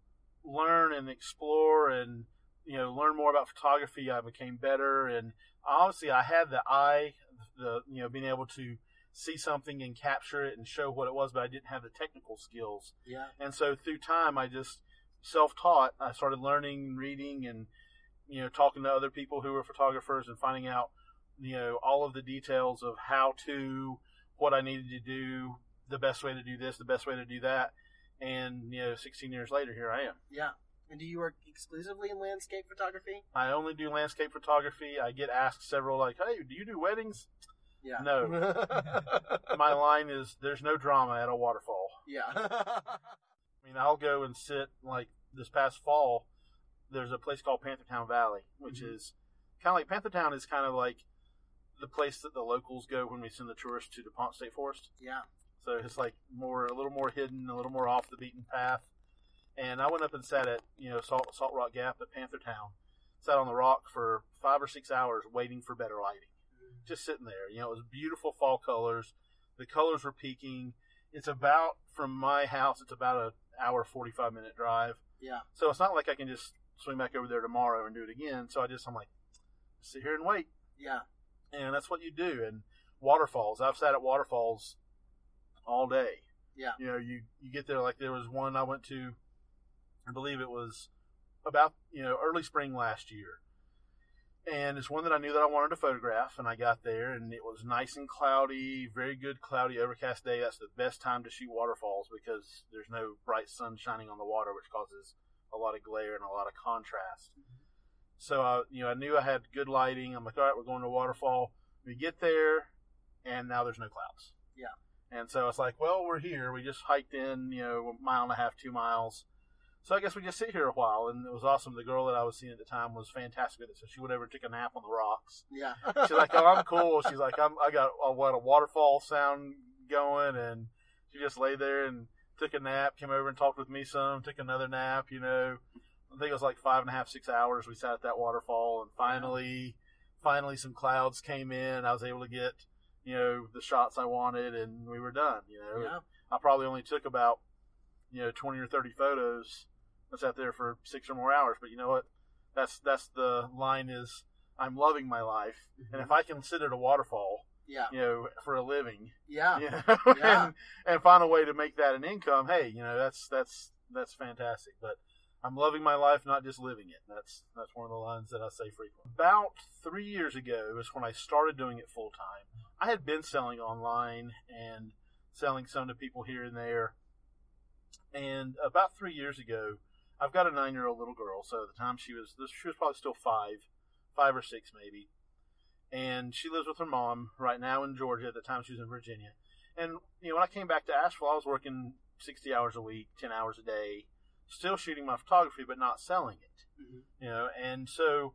learn and explore and you know learn more about photography, I became better, and obviously I had the eye, the you know, being able to see something and capture it and show what it was, but I didn't have the technical skills. Yeah. And so through time, I just self-taught. I started learning, reading, and you know, talking to other people who were photographers and finding out, you know, all of the details of how to, what I needed to do, the best way to do this, the best way to do that. And you know, 16 years later, here I am. Yeah. And do you work exclusively in landscape photography? I only do landscape photography. I get asked several, like, "Hey, do you do weddings?" Yeah. No. <laughs> My line is, "There's no drama at a waterfall." yeah. <laughs> I mean, I'll go and sit like this past fall. There's a place called Panthertown Valley, which Mhm. is kind of like Panthertown is kind of like the place that the locals go when we send the tourists to DuPont State Forest. yeah. So it's like more, a little more hidden, a little more off the beaten path. And I went up and sat at, you know, Salt, Salt Rock Gap at Panthertown, Sat on the rock for five or six hours waiting for better lighting. Mm-hmm. Just sitting there. You know, it was beautiful fall colors. The colors were peaking. It's about, from my house, it's about an hour, 45 minute drive. Yeah. So it's not like I can just swing back over there tomorrow and do it again. So I just, I'm like, sit here and wait Yeah. and that's what you do. And waterfalls, I've sat at waterfalls all day. Yeah. You know, you you get there like there was one I went to, I believe it was about you know early spring last year, and it's one that I knew that I wanted to photograph, and I got there and it was nice and cloudy, very good cloudy overcast day. That's the best time to shoot waterfalls because there's no bright sun shining on the water, which causes a lot of glare and a lot of contrast. Mm-hmm. So I, you know, I knew I had good lighting. I'm like, all right, we're going to waterfall. We get there, and now there's no clouds. Yeah. And so it's like, well, we're here. We just hiked in, you know, a mile and a half, two miles. So I guess we just sit here a while, and it was awesome. The girl that I was seeing at the time was fantastic with it. So she would ever take a nap on the rocks. Yeah. She's like, oh, I'm cool. She's like, I'm, I got a, what a waterfall sound going, and she just lay there and took a nap. Came over and talked with me some. Took another nap. You know, I think it was like five and a half, six hours. We sat at that waterfall, and finally, finally, some clouds came in. I was able to get, you know, the shots I wanted, and we were done. You know, Yeah. I probably only took about, you know, twenty or thirty photos. I sat there for six or more hours, but you know what? That's that's the line is I'm loving my life, mm-hmm. and if I can sit at a waterfall, Yeah. you know, for a living, Yeah. you know, <laughs> Yeah. and and find a way to make that an income, hey, you know, that's that's that's fantastic. But I'm loving my life, not just living it. That's that's one of the lines that I say frequently. About three years ago is when I started doing it full time. I had been selling online and selling some to people here and there. And about three years ago, I've got a nine-year-old little girl. So at the time she was, she was probably still five, five or six maybe. And she lives with her mom right now in Georgia. At the time she was in Virginia. And you know, when I came back to Asheville, I was working sixty hours a week, ten hours a day, still shooting my photography, but not selling it. Mhm. You know, and so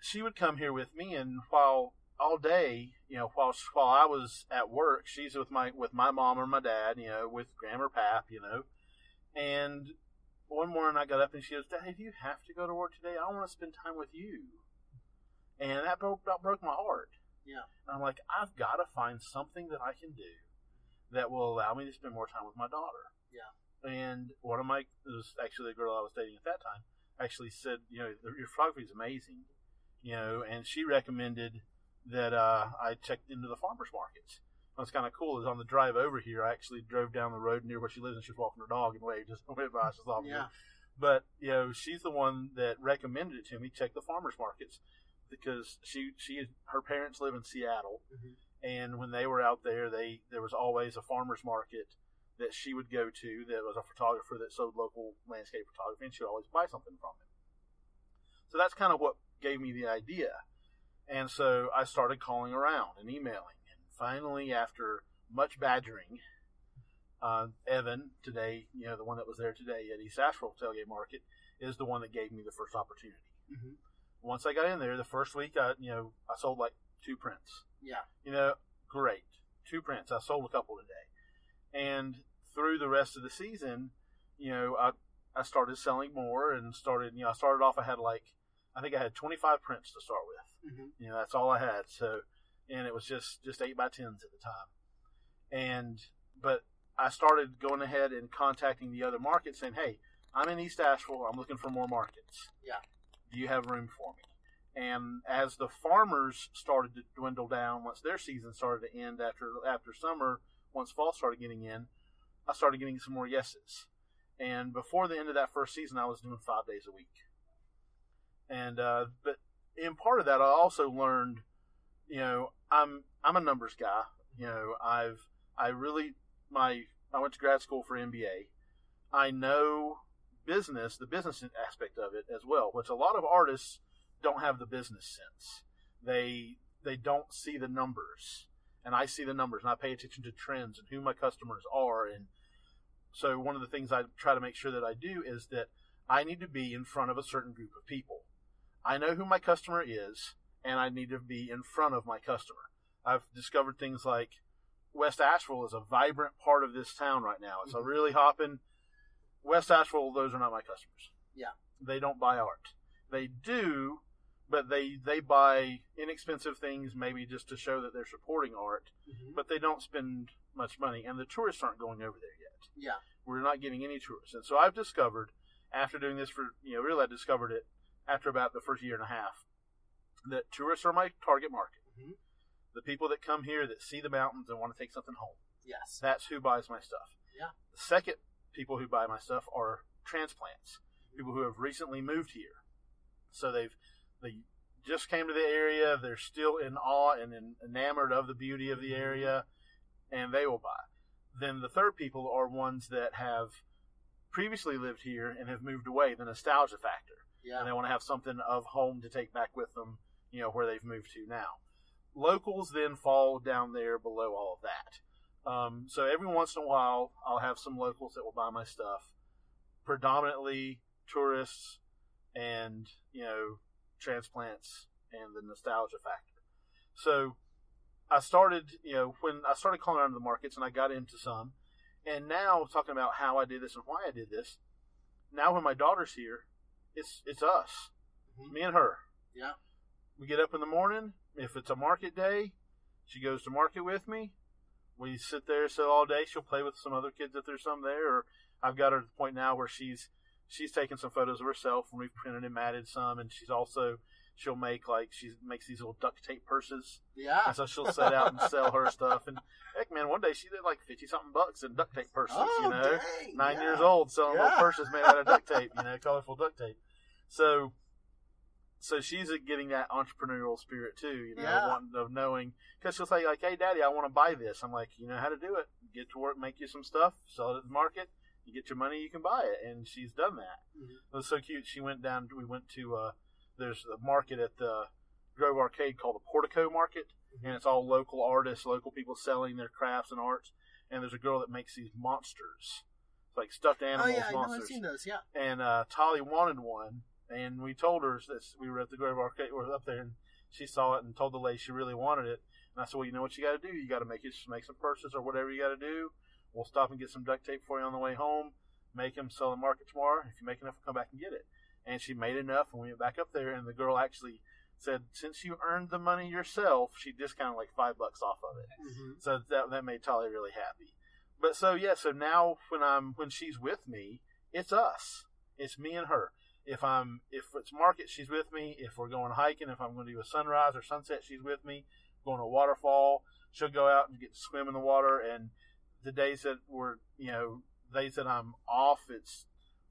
she would come here with me, and while all day, you know, while while I was at work, she's with my with my mom or my dad, you know, with grandma or pap, you know. And one morning I got up and she goes, "Dad, do you have to go to work today? I want to spend time with you." And that broke that broke my heart. Yeah. And I'm like, I've got to find something that I can do that will allow me to spend more time with my daughter. Yeah. And one of my, it was actually the girl I was dating at that time, actually said, you know, your photography is amazing, you know, and she recommended that uh, I checked into the farmers markets. What's kind of cool is on the drive over here, I actually drove down the road near where she lives and she was walking her dog and waved, just <laughs> waved by. She saw me. Yeah. But you know, she's the one that recommended it to me. Check the farmers markets because she she her parents live in Seattle, Mhm. and when they were out there, they there was always a farmers market that she would go to that was a photographer that sold local landscape photography, and she would always buy something from him. So that's kind of what gave me the idea. And so I started calling around and emailing. Finally, after much badgering, uh, Evan, today, you know, the one that was there today at East Asheville Tailgate Market, is the one that gave me the first opportunity. Mhm. Once I got in there, the first week, I, you know, I sold like two prints. Yeah. You know, great. Two prints. I sold a couple today. And through the rest of the season, you know, I, I started selling more and started, you know, I started off, I had like, I think I had 25 prints to start with. Mhm. You know, that's all I had. So, and it was just, just eight by tens at the time. And, but I started going ahead and contacting the other markets saying, Hey, I'm in East Asheville. I'm looking for more markets. Yeah. Do you have room for me? And as the farmers started to dwindle down, once their season started to end after after summer, once fall started getting in, I started getting some more yeses. And before the end of that first season, I was doing five days a week. And uh, but in part of that, I also learned, you know, I'm I'm a numbers guy. You know, I've I really my I went to grad school for MBA. I know business, the business aspect of it as well, which a lot of artists don't have the business sense. They they don't see the numbers, and I see the numbers, and I pay attention to trends and who my customers are, and so one of the things I try to make sure that I do is that I need to be in front of a certain group of people. I know who my customer is, and I need to be in front of my customer. I've discovered things like West Asheville is a vibrant part of this town right now. It's a really hopping. West Asheville, those are not my customers. Yeah. They don't buy art. They do, but they they buy inexpensive things maybe just to show that they're supporting art, Mhm. but they don't spend much money, and the tourists aren't going over there yet. Yeah. We're not getting any tourists, and so I've discovered after doing this for you know really I discovered it after about the first year and a half that tourists are my target market. Mhm. The people that come here that see the mountains and want to take something home. Yes. That's who buys my stuff. Yeah. The second people who buy my stuff are transplants, people who have recently moved here. So they've they just came to the area, they're still in awe and en- enamored of the beauty of the area, and they will buy. Then the third people are ones that have previously lived here and have moved away, the nostalgia factor Yeah. and they want to have something of home to take back with them, you know, where they've moved to now. Locals then fall down there below all of that. Um, so every once in a while, I'll have some locals that will buy my stuff, predominantly tourists and, you know, transplants and the nostalgia factor. So I started, you know, when I started calling around the markets and I got into some, and now talking about how I did this and why I did this. Now when my daughter's here, it's it's us, Mhm. me and her. Yeah. We get up in the morning. If it's a market day, she goes to market with me. We sit there so all day. She'll play with some other kids if there's some there. Or I've got her to the point now where she's she's taking some photos of herself and we've printed and matted some. And she's also she'll make like she makes these little duct tape purses. Yeah. And so she'll set out and sell her stuff. And heck, man, one day she did like fifty something bucks in duct tape purses. Oh, you know, dang, nine yeah. years old selling little purses made out of duct tape. You know, colorful duct tape. So, so she's getting that entrepreneurial spirit too. You know, Yeah. wanting of knowing because she'll say like, "Hey, Daddy, I want to buy this." I'm like, "You know how to do it. Get to work, make you some stuff, sell it at the market." You get your money, you can buy it, and she's done that. Mhm. It was so cute. She went down. We went to uh, there's a market at the Grove Arcade called the Portico Market, and it's all local artists, local people selling their crafts and arts. And there's a girl that makes these monsters, It's like stuffed Oh animals, yeah, I know. I've monsters. seen those. Yeah. And uh, Tolly wanted one, and we told her that we were at the Grove Arcade, we were up there, and she saw it and told the lady she really wanted it. And I said, well, you know what you got to do? You got to make it, make some purses or whatever you got to do. We'll stop and get some duct tape for you on the way home. Make them sell the market tomorrow. If you make enough, come back and get it. And she made enough, and we went back up there, and the girl actually said, since you earned the money yourself, she discounted like five bucks off of it. Mm-hmm. So that that made Tolly really happy. But so yeah, so now when I'm when she's with me, it's us. It's me and her. If I'm if it's market, she's with me. If we're going hiking, if I'm going to do a sunrise or sunset, she's with me. Going to a waterfall, she'll go out and get to swim in the water. And the days that we're you know days that I'm off, it's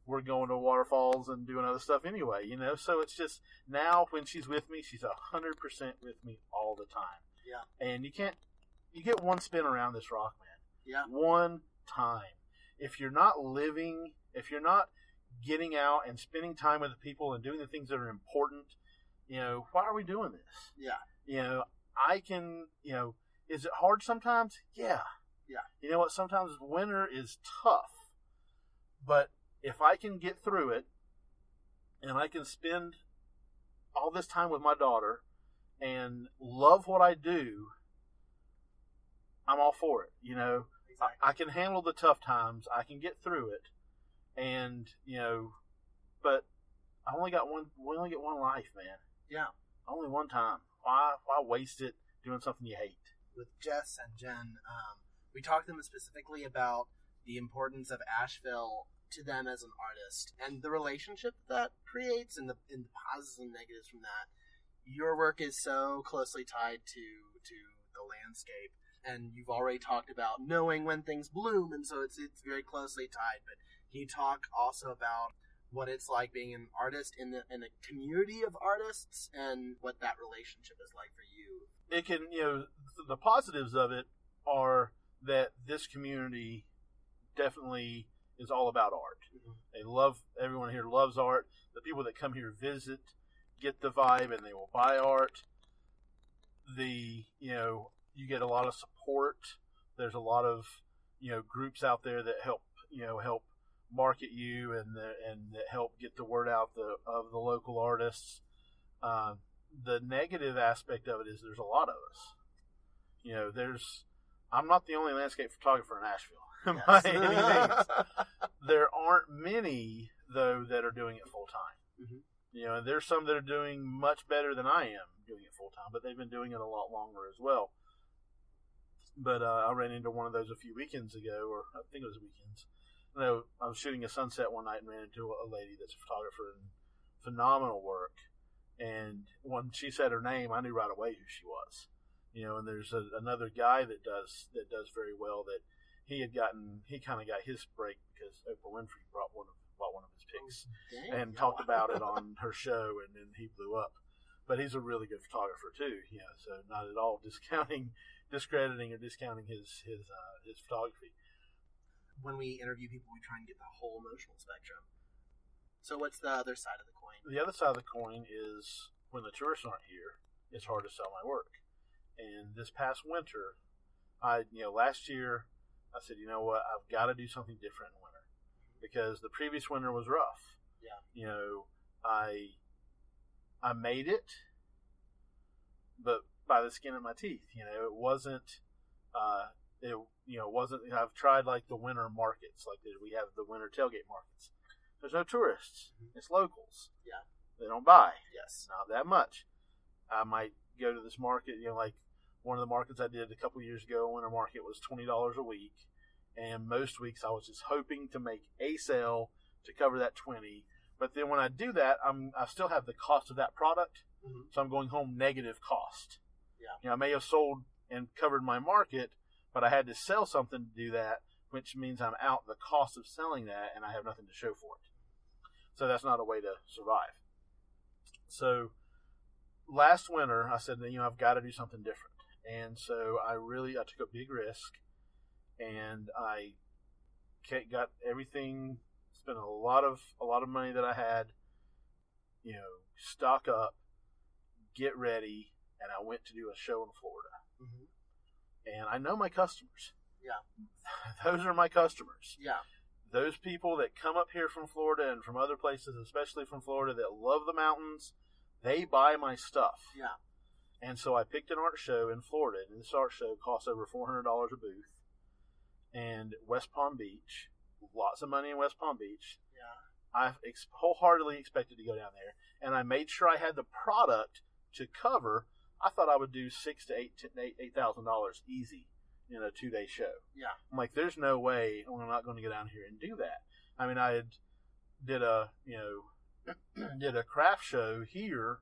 we're going to waterfalls and doing other stuff anyway, you know. So it's just now when she's with me, she's a hundred percent with me all the time. Yeah. And you can't you get one spin around this rock, man. Yeah. One time. If you're not living, if you're not getting out and spending time with the people and doing the things that are important, you know, why are we doing this? Yeah. You know, I can, you know, is it hard sometimes? Yeah. Yeah. You know what? Sometimes winter is tough. But if I can get through it and I can spend all this time with my daughter and love what I do, I'm all for it. You know, Exactly. I, I can handle the tough times. I can get through it, and you know, but I only got one. We only get one life, man. Yeah. Only one time. Why? Why waste it doing something you hate? with Jess and Jen, um, we talked to them specifically about the importance of Asheville to them as an artist and the relationship that creates and the, and the positives and negatives from that. Your work is so closely tied to to the landscape, and you've already talked about knowing when things bloom, and so it's it's very closely tied. But can you talk also about what it's like being an artist in the in a community of artists and what that relationship is like for you? it can you know th- the positives of it are that this community definitely is all about art Mhm. they love everyone here loves art the people that come here visit get the vibe and they will buy art the you know you get a lot of support there's a lot of you know groups out there that help you know help market you and the, and that help get the word out the of the local artists um, the negative aspect of it is there's a lot of us. You know, there's I'm not the only landscape photographer in Asheville <laughs> by any means. There aren't many though that are doing it full time. Mhm. You know, and there's some that are doing much better than I am doing it full time, but they've been doing it a lot longer as well. But uh, I ran into one of those a few weekends ago, or I think it was weekends. You know, I was shooting a sunset one night and ran into a lady that's a photographer and phenomenal work. And when she said her name, I knew right away who she was. You know, and there's a, another guy that does that does very well. That he had gotten, he kind of got his break because Oprah Winfrey brought one of bought one of his pics Dang. and talked about it <laughs> on her show, and then he blew up. But he's a really good photographer too, you know. So not at all <laughs> discounting, discrediting, or discounting his his uh, his photography. When we interview people, we try and get the whole emotional spectrum. So what's the other side of the coin? The other side of the coin is when the tourists aren't here, it's hard to sell my work. And this past winter, I you know last year, I said, you know what, I've got to do something different in winter because the previous winter was rough. Yeah. You know, I I made it, but by the skin of my teeth. You know, it wasn't. Uh, it you know wasn't. I've tried like the winter markets, like we have the winter tailgate markets. There's no tourists. It's locals. Yeah. They don't buy. Yes. Not that much. I might go to this market. You know, like one of the markets I did a couple years ago, winter market was twenty dollars a week, and most weeks I was just hoping to make a sale to cover that twenty. But then when I do that, I'm I still have the cost of that product, Mhm. so I'm going home negative cost. Yeah. You know, I may have sold and covered my market, but I had to sell something to do that, which means I'm out the cost of selling that, and I have nothing to show for it. So that's not a way to survive. So last winter, I said, you know, I've got to do something different, and so I really I took a big risk, and I got everything, spent a lot of a lot of money that I had, you know, stock up, get ready, and I went to do a show in Florida, and I know my customers. Yeah. <laughs> Those are my customers Yeah. those people that come up here from Florida and from other places, especially from Florida, that love the mountains, they buy my stuff. Yeah. And so I picked an art show in Florida, and this art show costs over four hundred dollars a booth. And West Palm Beach, lots of money in West Palm Beach. Yeah. I ex- wholeheartedly expected to go down there, and I made sure I had the product to cover. I thought I would do six to eight eight eight thousand dollars easy in a two day show. Yeah. I'm like, there's no way I'm not going to go down here and do that. I mean, I had did a you know <clears throat> did a craft show here,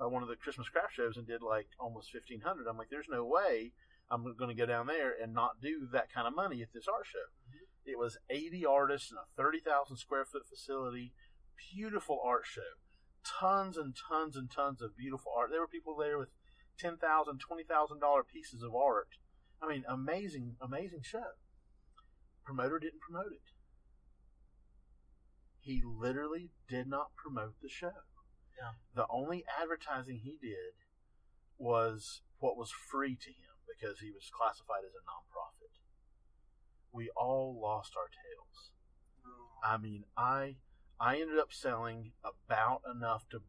uh, one of the Christmas craft shows, and did like almost fifteen hundred. I'm like, there's no way I'm going to go down there and not do that kind of money at this art show. It was 80 artists in a 30,000 square foot facility. Beautiful art show. Tons and tons and tons of beautiful art. There were people there with $10,000, $20,000 pieces of art. I mean, amazing, amazing show. Promoter didn't promote it. He literally did not promote the show. Yeah. The only advertising he did was what was free to him because he was classified as a nonprofit. We all lost our tails. Oh. I mean, I I ended up selling about enough to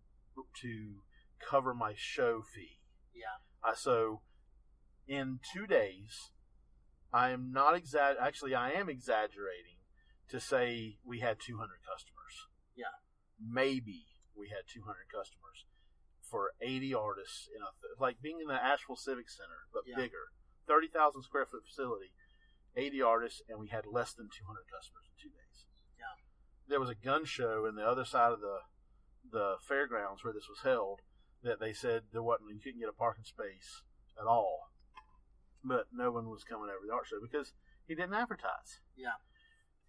to cover my show fee. Yeah. I so in two days, I am not exa- Actually, I am exaggerating to say we had 200 customers. Yeah. Maybe we had 200 customers for 80 artists in a th- like being in the Asheville Civic Center, but Yeah. bigger, 30,000 square foot facility, 80 artists, and we had less than 200 customers in two days. Yeah. There was a gun show in the other side of the the fairgrounds where this was held that they said there wasn't you couldn't get a parking space at all, but no one was coming over the art show because he didn't advertise. Yeah.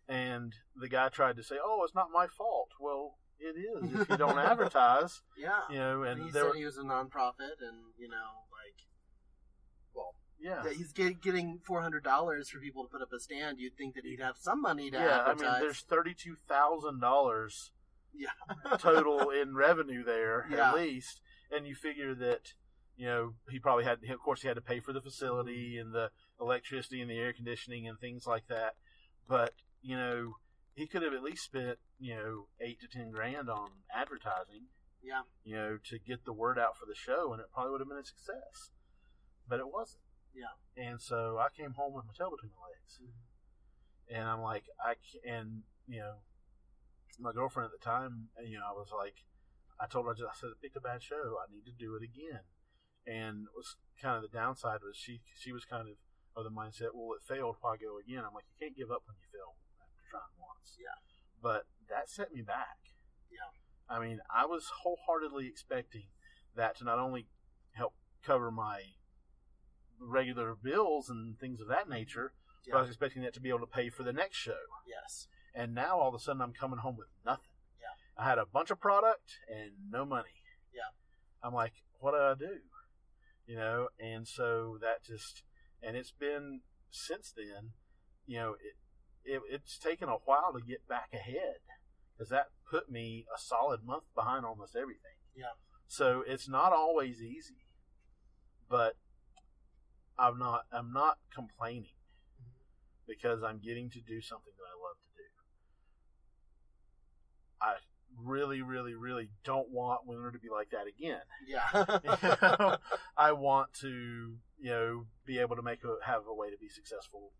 And the guy tried to say, "Oh, it's not my fault." Well, it is if you don't advertise. <laughs> Yeah. You know, And and he said were, he was a nonprofit, and you know, like, well, yeah, that he's get, getting four hundred dollars for people to put up a stand. You'd think that he'd have some money to yeah. I advertise. mean, there's thirty-two thousand dollars yeah, total in revenue there Yeah. at least, and you figure that you know he probably had, of course, he had to pay for the facility and the electricity and the air conditioning and things like that. But you know, he could have at least spent you know eight to ten grand on advertising, yeah, you know, to get the word out for the show, and it probably would have been a success. But it wasn't. Yeah. And so I came home with my tail between my legs, mm-hmm. and I'm like, I can, and you know, my girlfriend at the time, you know, I was like, I told her, I, just, I said, I picked a bad show. I need to do it again. And it was kind of the downside was she she was kind of of the mindset, well, it failed. Why go again? I'm like, you can't give up when you fail after trying once. Yeah. But that set me back. Yeah. I mean, I was wholeheartedly expecting that to not only help cover my regular bills and things of that nature, but I was expecting that to be able to pay for the next show. yes, And now all of a sudden I'm coming home with nothing. I had a bunch of product and no money. Yeah. I'm like, what do I do? You know, and so that just, and it's been since then, you know, it, it it's taken a while to get back ahead because that put me a solid month behind almost everything. Yeah. So it's not always easy, but I'm not, I'm not complaining mm-hmm. because I'm getting to do something that I love to do. I really, really, really don't want winter to be like that again. <laughs> <laughs> You yeah, know, I want to, you know, be able to make a have a way to be successful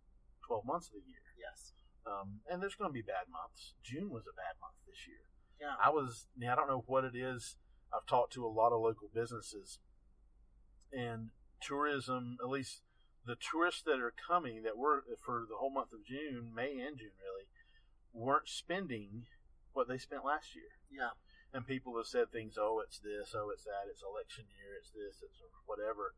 twelve months of the year. yes, Um, and there's going to be bad months. June was a bad month this year. yeah, I was, I don't know what it is. I've talked to a lot of local businesses and tourism, at least the tourists that are coming that were for the whole month of June, May and June really, weren't spending what they spent last year. yeah, And people have said things, oh, it's this, oh, it's that, it's election year, it's this, it's whatever.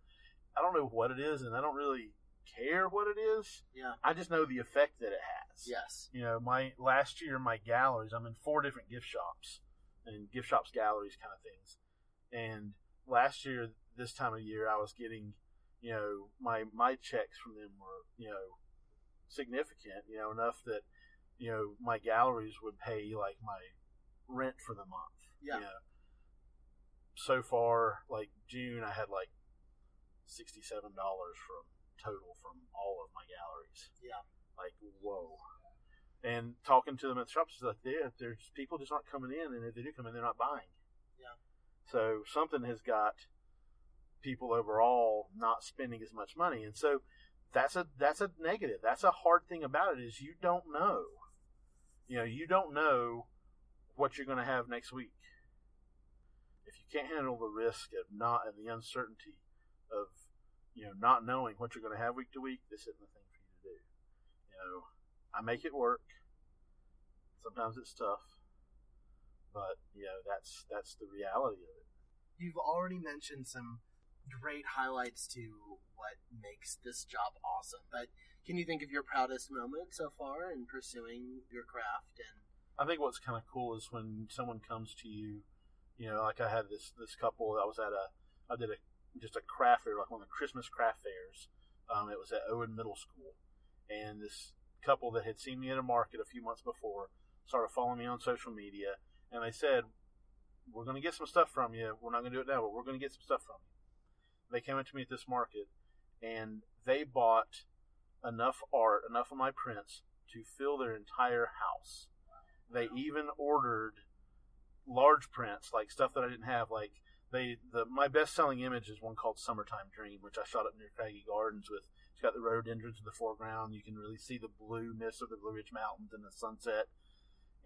I don't know what it is, and I don't really care what it is. yeah, I just know the effect that it has yes, you know, my last year, my galleries, I'm in four different gift shops and gift shops, galleries kind of things. And last year, this time of year, I was getting, you know, my, my checks from them were, you know, significant, you know, enough that, you know, my galleries would pay like my rent for the month. Yeah. You know. So far, like June, I had like $67 from total from all of my galleries yeah, like whoa and talking to them at the shops like there there's people just not coming in and if they do come in they're not buying Yeah. so something has got people overall not spending as much money and so that's a that's a negative that's a hard thing about it is you don't know you know you don't know what you're going to have next week. If you can't handle the risk of not and the uncertainty of you know not knowing what you're going to have week to week this isn't the thing for you to do. You know i make it work. Sometimes it's tough but you know that's that's the reality of it. You've already mentioned some great highlights to what makes this job awesome. But can you think of your proudest moment so far in pursuing your craft? And I think what's kind of cool is when someone comes to you, you know, like I had this this couple. I was at a, I did a just a craft fair, like one of the Christmas craft fairs. Um, it was at Owen Middle School, and this couple that had seen me at a market a few months before started following me on social media, and they said, "We're going to get some stuff from you. We're not going to do it now, but we're going to get some stuff from you." They came up to me at this market, and they bought enough art, enough of my prints to fill their entire house. They even ordered large prints, like stuff that I didn't have. Like they, the my best selling image is one called "Summertime Dream," which I shot up near Craggy Gardens with. It's got the rhododendrons in the foreground. You can really see the blueness of the Blue Ridge Mountains and the sunset.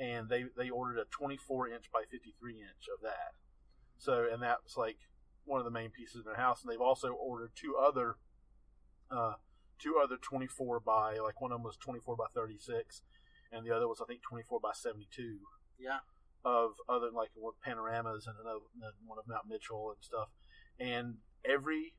And they they ordered a 24 inch by 53 inch of that. So and that was like one of the main pieces in their house. And they've also ordered two other, uh, two other 24 by like one of them was 24 by 36, and the other was I think 24 by 72 yeah, of other like panoramas and another one of Mount Mitchell and stuff. And every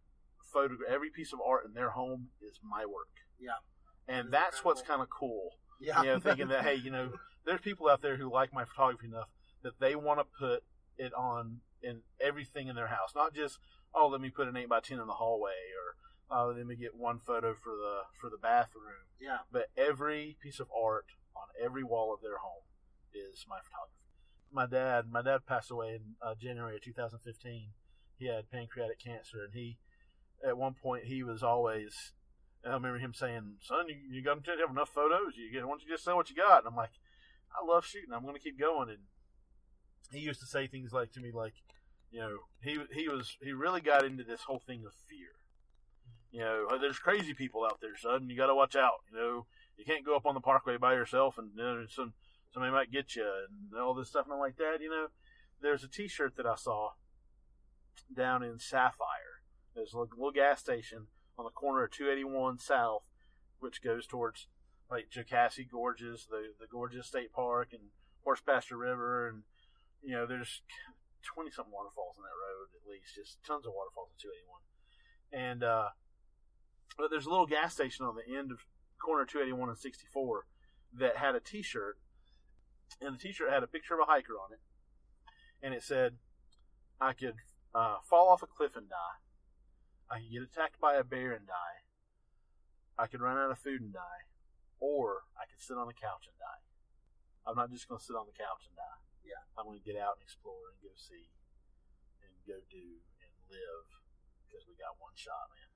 photo, every piece of art in their home is my work. Yeah. And That's that's what's kind of cool. yeah, You know, thinking that hey, you know, <laughs> there's people out there who like my photography enough that they want to put it on in everything in their house, not just oh, let me put an eight by ten in the hallway or oh, let me get one photo for the for the bathroom yeah, but every piece of art on every wall of their home is my photography. My dad, my dad passed away in uh, January of 2015. He had pancreatic cancer, and he, at one point, he was always. I remember him saying, "Son, you, you got to have enough photos. You get, why don't you just sell what you got?" And I'm like, "I love shooting. I'm going to keep going." And he used to say things like to me, like, you know, he he was he really got into this whole thing of fear. You know, "Oh, there's crazy people out there, son. You got to watch out. You know, you can't go up on the parkway by yourself, and you know, some somebody might get you, and all this stuff and like that. You know, there's a T-shirt that I saw down in Sapphire. There's a little, little gas station on the corner of 281 South, which goes towards like Jocassee Gorges, the the Gorges State Park, and Horse Pasture River, and you know, there's 20 something waterfalls on that road at least, just tons of waterfalls on 281. And uh, but there's a little gas station on the end of corner 281 and 64 that had a T-shirt, and the T-shirt had a picture of a hiker on it, and it said, "I could uh, fall off a cliff and die. I could get attacked by a bear and die. I could run out of food and die, or I could sit on the couch and die. I'm not just going to sit on the couch and die. Yeah. I'm going to get out and explore and go see and go do and live because we got one shot, man."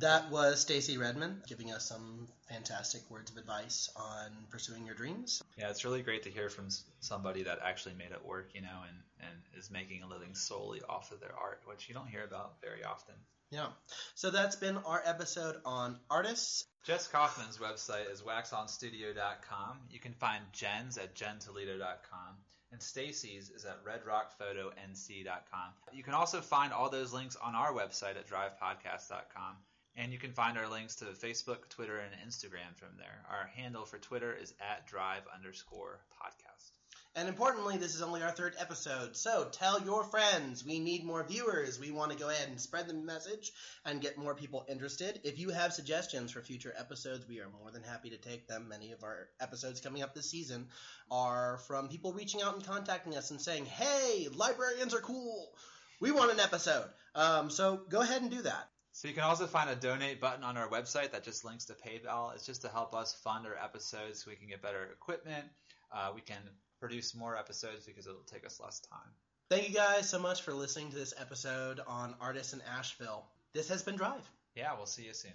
That was Stacy Redmond giving us some fantastic words of advice on pursuing your dreams. Yeah, it's really great to hear from somebody that actually made it work, you know, and, and is making a living solely off of their art, which you don't hear about very often. Yeah. So that's been our episode on artists. Jess Kaufman's website is waxonstudio.com. You can find Jen's at jentoledo.com. And Stacy's is at redrockphotonc.com. You can also find all those links on our website at drivepodcast.com. And you can find our links to Facebook, Twitter, and Instagram from there. Our handle for Twitter is at drive underscore podcast. And importantly, this is only our third episode, so tell your friends. We need more viewers. We want to go ahead and spread the message and get more people interested. If you have suggestions for future episodes, we are more than happy to take them. Many of our episodes coming up this season are from people reaching out and contacting us and saying, hey, librarians are cool. We want an episode. Um, so go ahead and do that. So you can also find a donate button on our website that just links to PayPal. It's just to help us fund our episodes so we can get better equipment. Uh, we can produce more episodes because it'll take us less time. Thank you guys so much for listening to this episode on Artists in Asheville. This has been Drive. Yeah, we'll see you soon.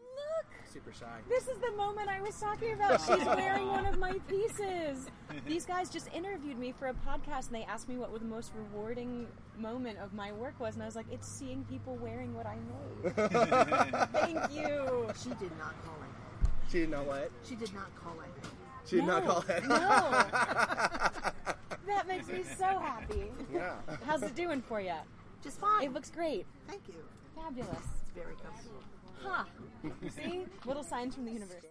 Look, Super shy. this is the moment I was talking about. She's <laughs> wearing one of my pieces. These guys just interviewed me for a podcast and they asked me what the most rewarding moment of my work was, and I was like, it's seeing people wearing what I made. <laughs> Thank you. She did not call it. She didn't know what? She did not call it. She did not No, call it. That makes me so happy. yeah. How's it doing for you? Just fine. It looks great. Thank you. Fabulous. It's very comfortable. Huh. See? Little signs from the universe.